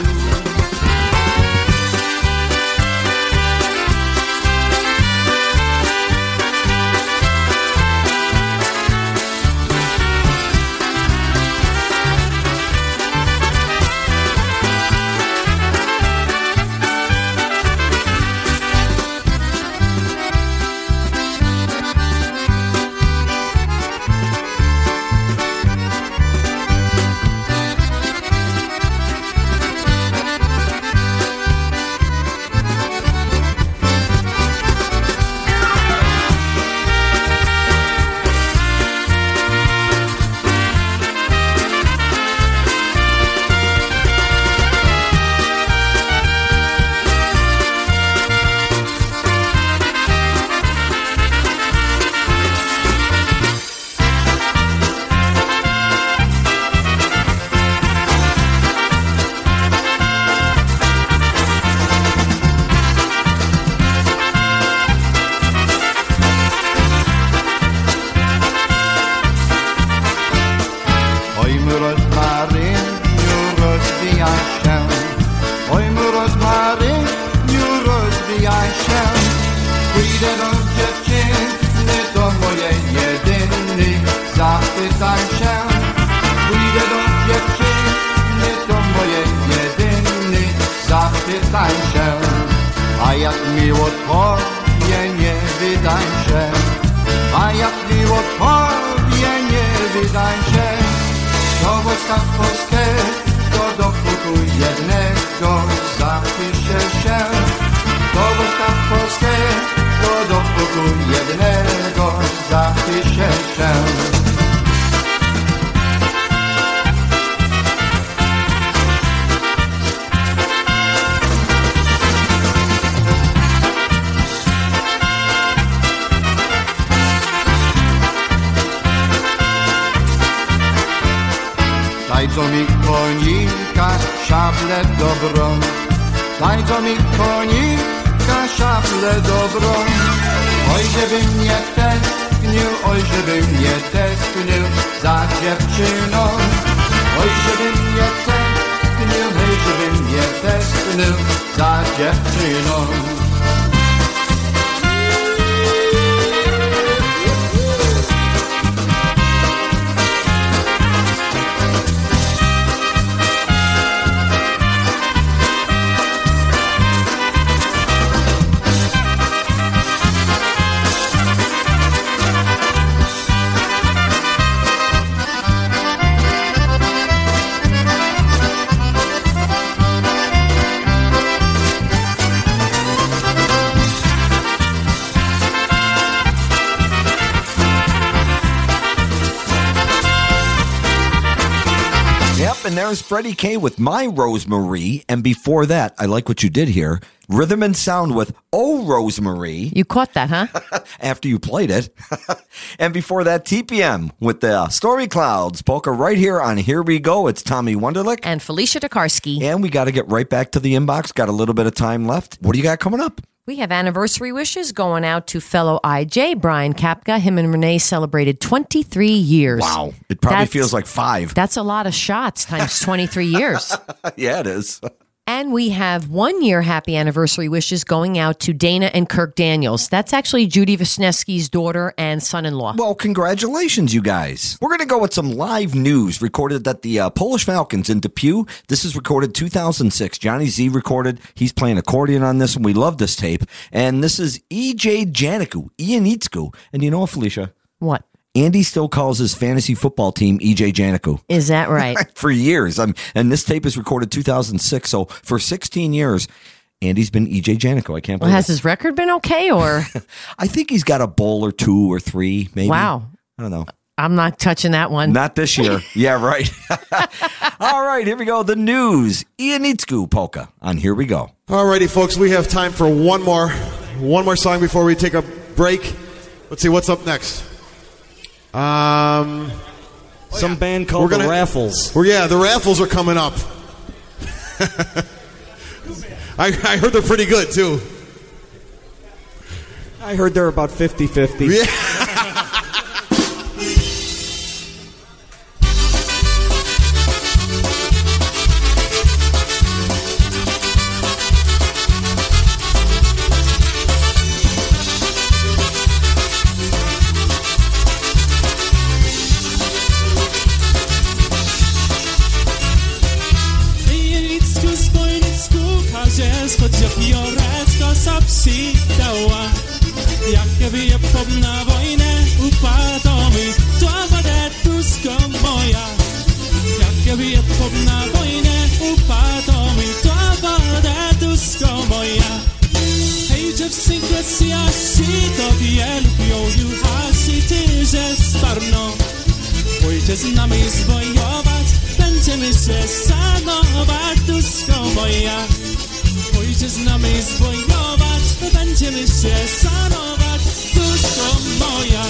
Dajco mi konika, szable dobrą. Oj, żeby mnie tęsknił, oj, żeby mnie tęsknił za dziewczyną. Oj, żeby mnie tęsknił, oj, żeby mnie tęsknił za dziewczyną. There's Freddie K with My Rosemary. And before that, I like what you did here. Rhythm and Sound with Oh Rosemary. You caught that, huh? After you played it. and before that, TPM with the Story Clouds. Polka right here on Here We Go. It's Tommy Wunderlich. And Felicia DeKarski. And we got to get right back to the inbox. Got a little bit of time left. What do you got coming up? We have anniversary wishes going out to fellow IJ Brian Kapka. Him and Renee celebrated 23 years. Wow. It probably That's- feels like five. That's a lot of shots times 23 years. yeah, it is. And we have one year happy anniversary wishes going out to Dana and Kirk Daniels. That's actually Judy Wisniewski's daughter and son in law. Well, congratulations, you guys. We're going to go with some live news recorded at the uh, Polish Falcons in Depew. This is recorded 2006. Johnny Z recorded. He's playing accordion on this, and we love this tape. And this is EJ Janiku, Ian Itzku. And you know what, Felicia? What? Andy still calls his fantasy football team EJ Janiku. Is that right? for years. Um, and this tape is recorded 2006. So for 16 years, Andy's been EJ Janico. I can't Well, believe has it. his record been okay or? I think he's got a bowl or two or three, maybe. Wow. I don't know. I'm not touching that one. Not this year. yeah, right. All right, here we go. The news. Ianitsku polka on Here We Go. Alrighty, folks, we have time for one more, one more song before we take a break. Let's see what's up next. Um, Some band called the Raffles. Well, yeah, the raffles are coming up. I, I heard they're pretty good too. I heard they're about 50 50. Yeah. besjashit of jelp jow ju hashity, że starno Ojczyzna mi zwojować, będziemy się szanować duszko moja. Ojczyzna mi zwojować, będziemy się szanować duszko moja.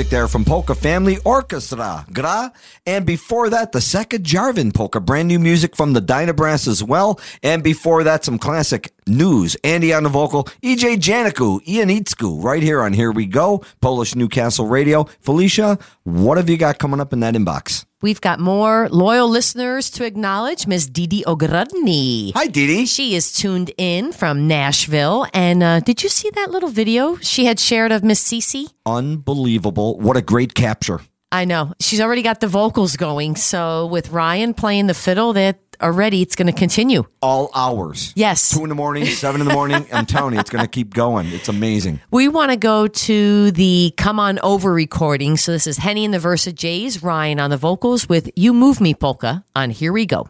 Music there from Polka Family Orchestra, Gra. And before that, the second Jarvin Polka, brand new music from the Dynabrass as well. And before that, some classic news. Andy on the vocal, EJ Janiku, Ian Itzku, right here on Here We Go, Polish Newcastle Radio. Felicia, what have you got coming up in that inbox? We've got more loyal listeners to acknowledge. Miss Didi Ogrodny. Hi, Didi. She is tuned in from Nashville. And uh, did you see that little video she had shared of Miss Cece? Unbelievable. What a great capture. I know. She's already got the vocals going. So with Ryan playing the fiddle, that already it's going to continue. All hours. Yes. Two in the morning, seven in the morning. I'm telling you, it's going to keep going. It's amazing. We want to go to the Come On Over recording. So this is Henny and the Versa Jays, Ryan on the vocals with You Move Me Polka on Here We Go.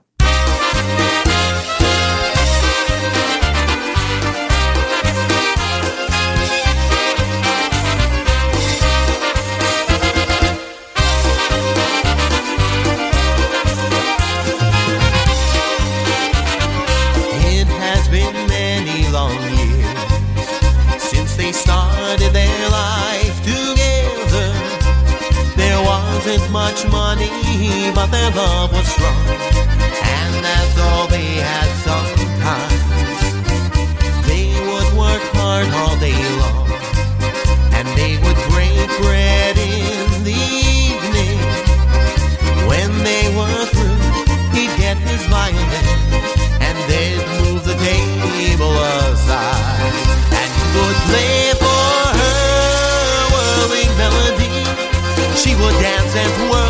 But their love was strong, and that's all they had sometimes. They would work hard all day long, and they would break bread in the evening. When they were through, he'd get his violin and they'd move the table aside and he would play for her whirling melody. She would dance and whirl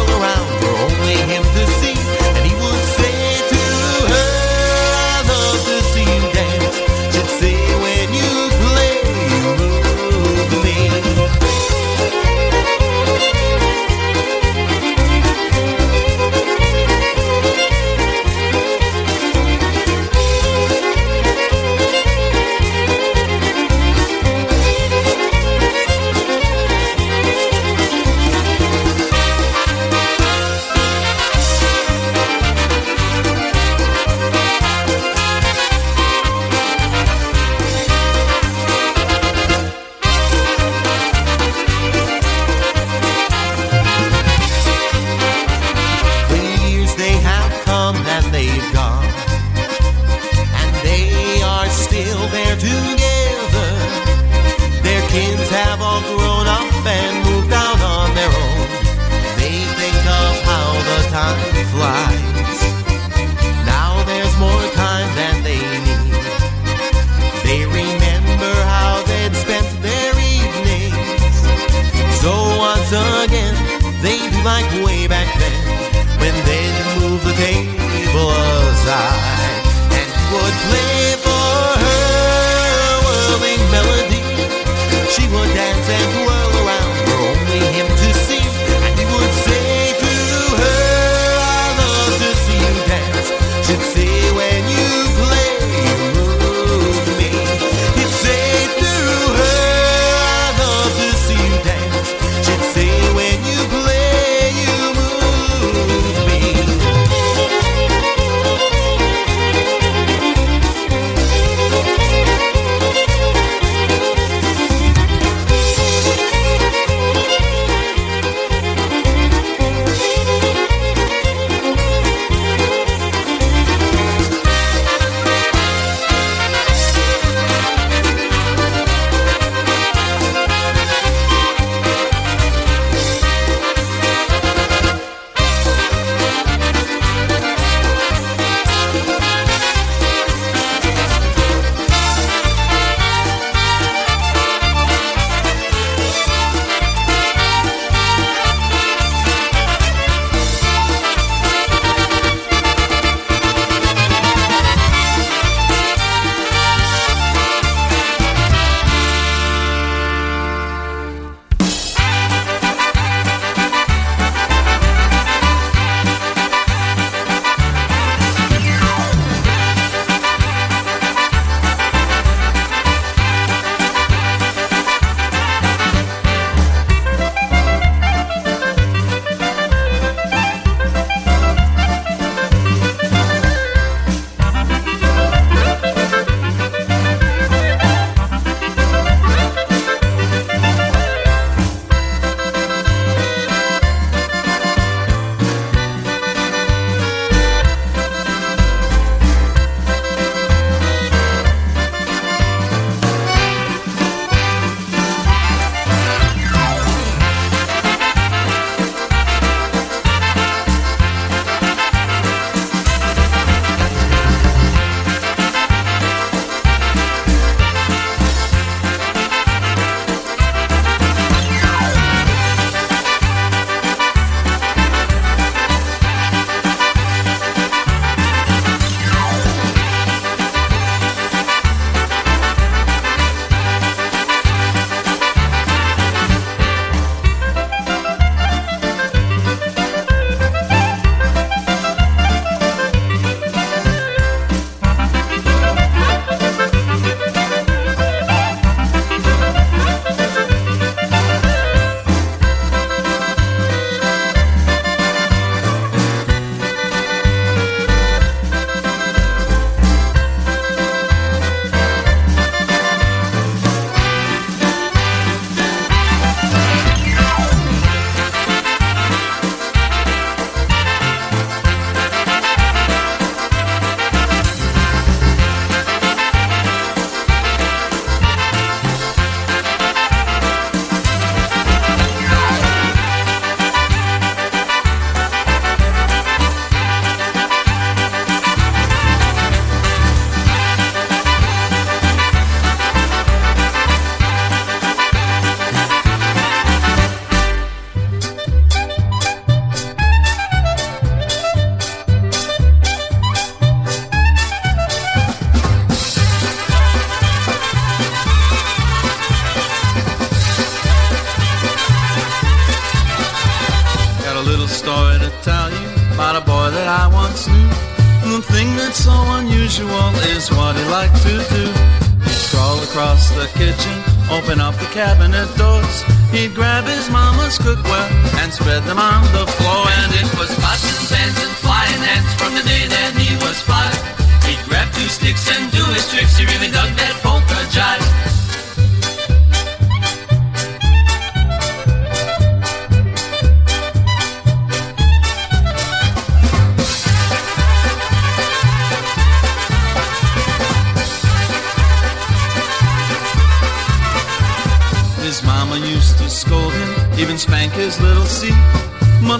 even spank his little seat.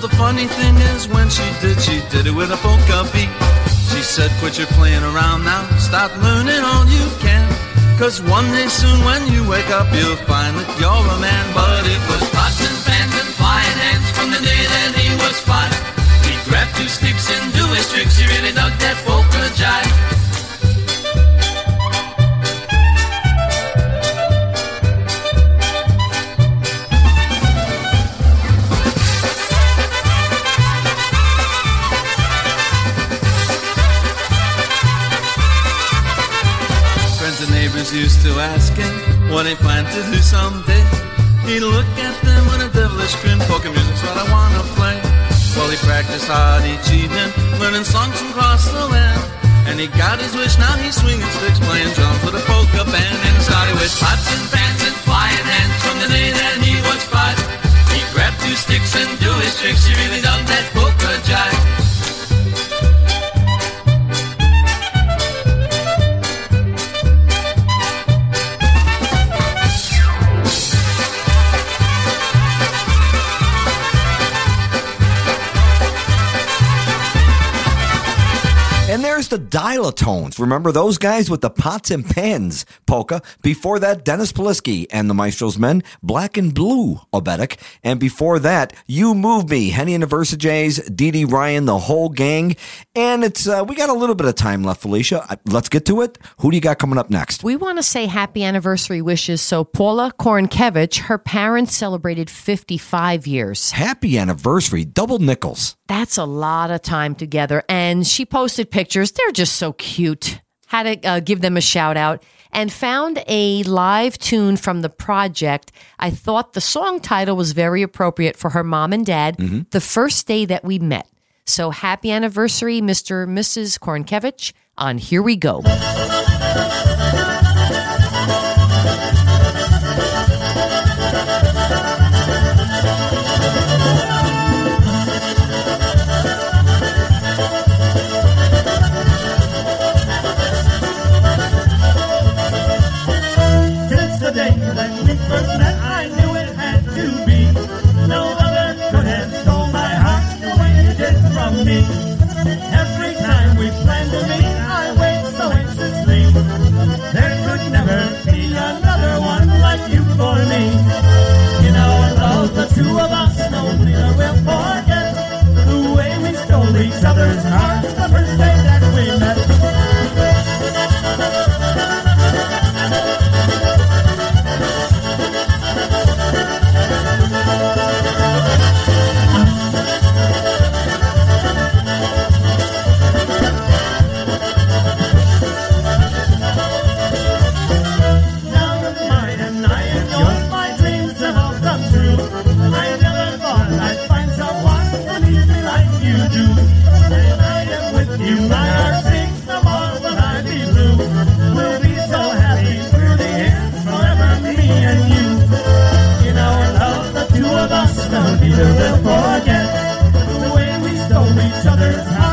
The funny thing is, when she did, she did it with a polka beat. She said, Quit your playing around now, start learning all you can. Cause one day soon when you wake up, you'll find that you're a man. But it was pots and pans and flying ants from the day that he was five. He grabbed two sticks and do his tricks, he really dug that polka jive. Used to ask him what he planned to do someday. He'd look at them with a devilish grin, polka music's what I wanna play. Well, he practiced hard each evening, learning songs from across the land. And he got his wish, now he's swinging sticks, playing drums with a polka band. And it started with pots and pans and flying hands from the day that he was five. He grabbed two sticks and do his tricks, he really dug that polka jive. There's the Dialatones. Remember those guys with the pots and pans polka? Before that, Dennis Polisky and the Maestro's Men, Black and Blue Oberek. And before that, You Move Me, Henny and the Versajays, Dee Dee Ryan, the whole gang. And it's uh, we got a little bit of time left, Felicia. Uh, Let's get to it. Who do you got coming up next? We want to say happy anniversary wishes. So, Paula Korenkevich, her parents celebrated 55 years. Happy anniversary, double nickels. That's a lot of time together. And she posted pictures. They're just so cute. Had to uh, give them a shout out and found a live tune from the project. I thought the song title was very appropriate for her mom and dad, the first day that we met. So happy anniversary, Mr. and Mrs. Korenkevich, on Here We Go. Stole each each other's hearts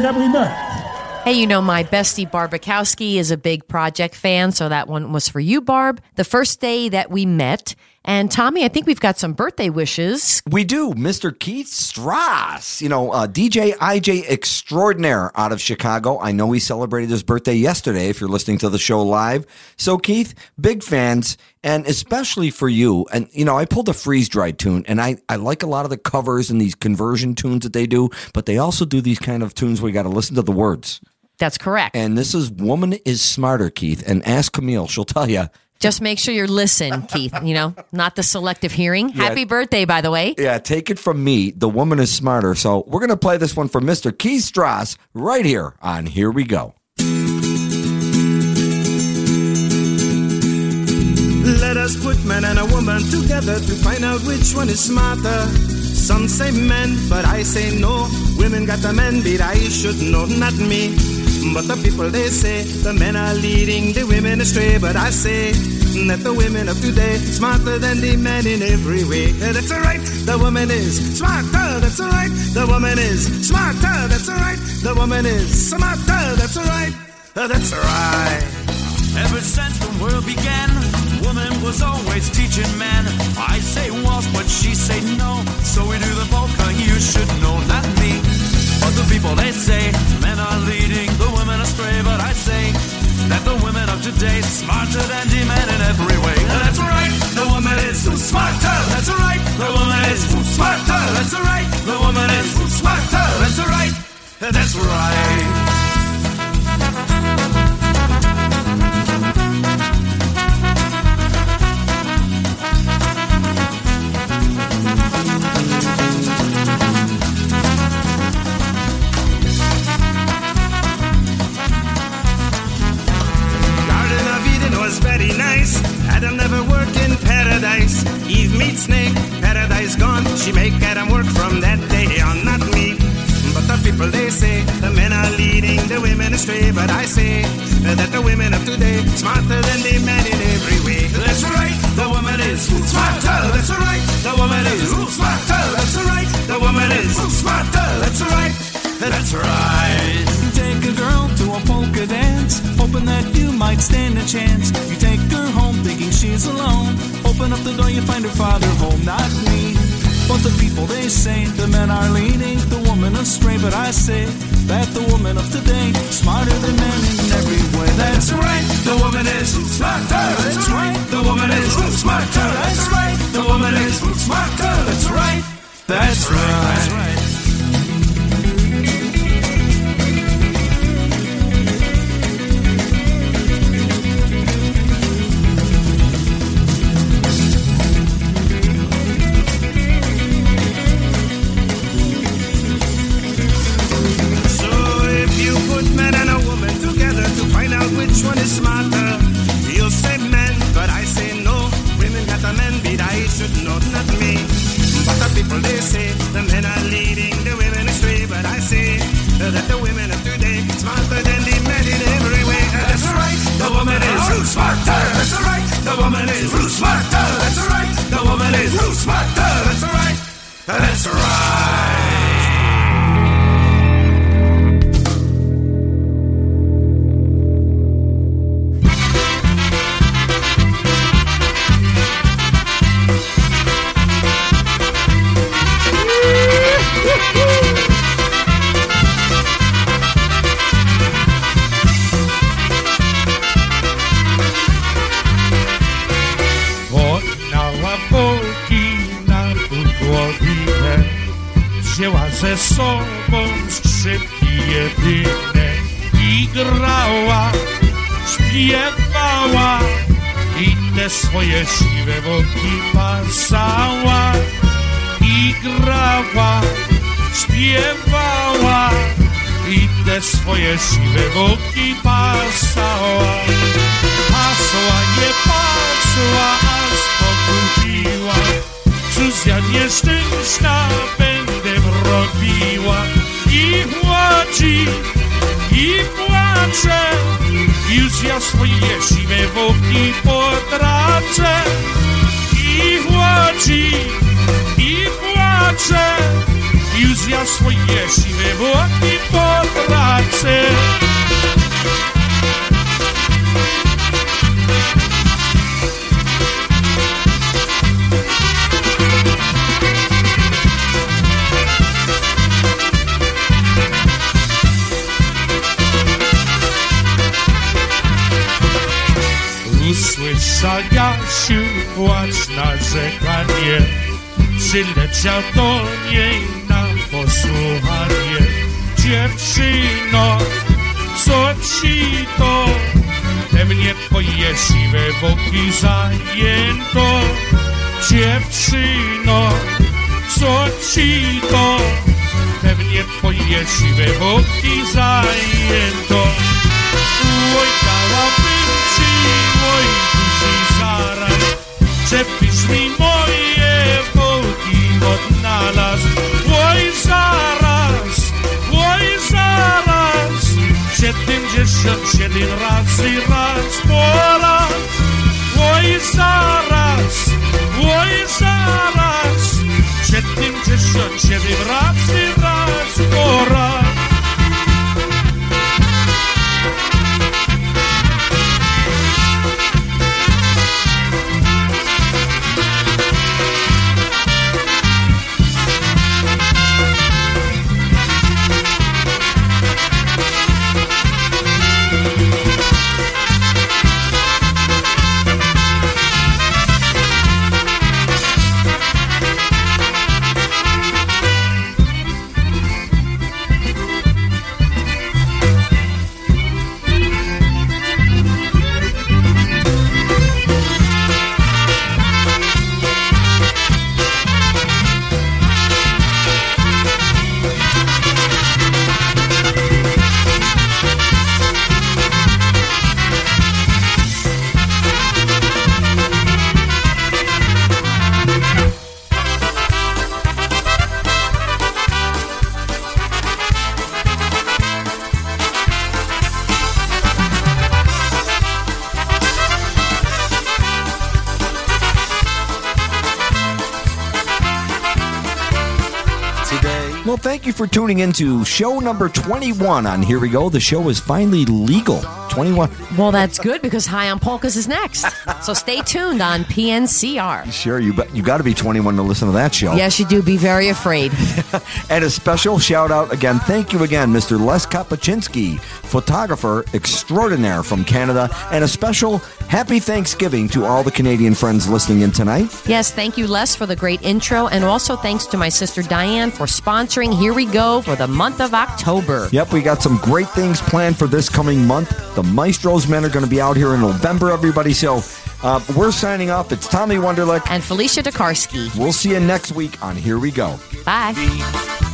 birthday that we met. Hey, you know, my bestie Barbakowski is a big project fan, so that one was for you, Barb. The first day that we met. And Tommy, I think we've got some birthday wishes. We do. Mr. Keith Strass, you know, uh, DJ IJ extraordinaire out of Chicago. I know he celebrated his birthday yesterday if you're listening to the show live. So, Keith, big fans, and especially for you. And, you know, I pulled a freeze dried tune, and I, I like a lot of the covers and these conversion tunes that they do, but they also do these kind of tunes where you got to listen to the words. That's correct. And this is Woman is Smarter, Keith. And ask Camille, she'll tell you. Just make sure you're listen, Keith, you know, not the selective hearing. Yeah. Happy birthday, by the way. Yeah, take it from me. The woman is smarter. So we're going to play this one for Mr. Keith Strauss right here on Here We Go. Let us put man and a woman together to find out which one is smarter. Some say men, but I say no. Women got the men beat, I should know, not me. But the people they say the men are leading the women astray. But I say that the women of today smarter than the men in every way. That's alright, the woman is smarter. That's alright, the woman is smarter. That's alright, the woman is smarter. That's alright, that's alright. Ever since the world began, woman was always teaching man. I say waltz, but she say no. So we do the polka, you should know, not me. But the people they say men are leading astray. But I say that the women of today smarter than the men in every way. That's right, the woman is smarter. That's right, the woman is smarter. That's right, the woman is smarter. That's right, that's right. Adam never worked in paradise. Eve meets snake, paradise gone. She make Adam work from that day on, not me. But the people they say the men are leading the women astray. But I say that the women of today smarter than the men in every way. That's right, the woman is smarter. That's right, the woman is smarter. That's right, the woman is smarter. That's right, that's right. You take a girl to a polka dance, hoping that you might stand a chance. You take her she's alone. Open up the door, you find her father home, not me. But the people they say the men are leading the woman astray. But I say that the woman of today smarter than men in every way. That's right, the woman is smarter. That's right, the woman is smarter. That's right, the woman is smarter. That's right, that's right. That's right. For tuning in to show number 21 on Here We Go. The show is finally legal. 21. Well, that's good because High on Polkas is next. so stay tuned on PNCR. Sure, you bet you got to be 21 to listen to that show. Yes, you do. Be very afraid. And a special shout out again. Thank you again, Mr. Les Kapuscinski, photographer extraordinaire from Canada, and a special happy Thanksgiving to all the Canadian friends listening in tonight. Yes, thank you, Les, for the great intro. And also thanks to my sister Diane for sponsoring Here We Go for the month of October. Yep, we got some great things planned for this coming month. The Maestros men are going to be out here in November, everybody. So uh, we're signing off. It's Tommy Wunderlich and Felicia DeKarski. We'll see you next week on Here We Go. Bye.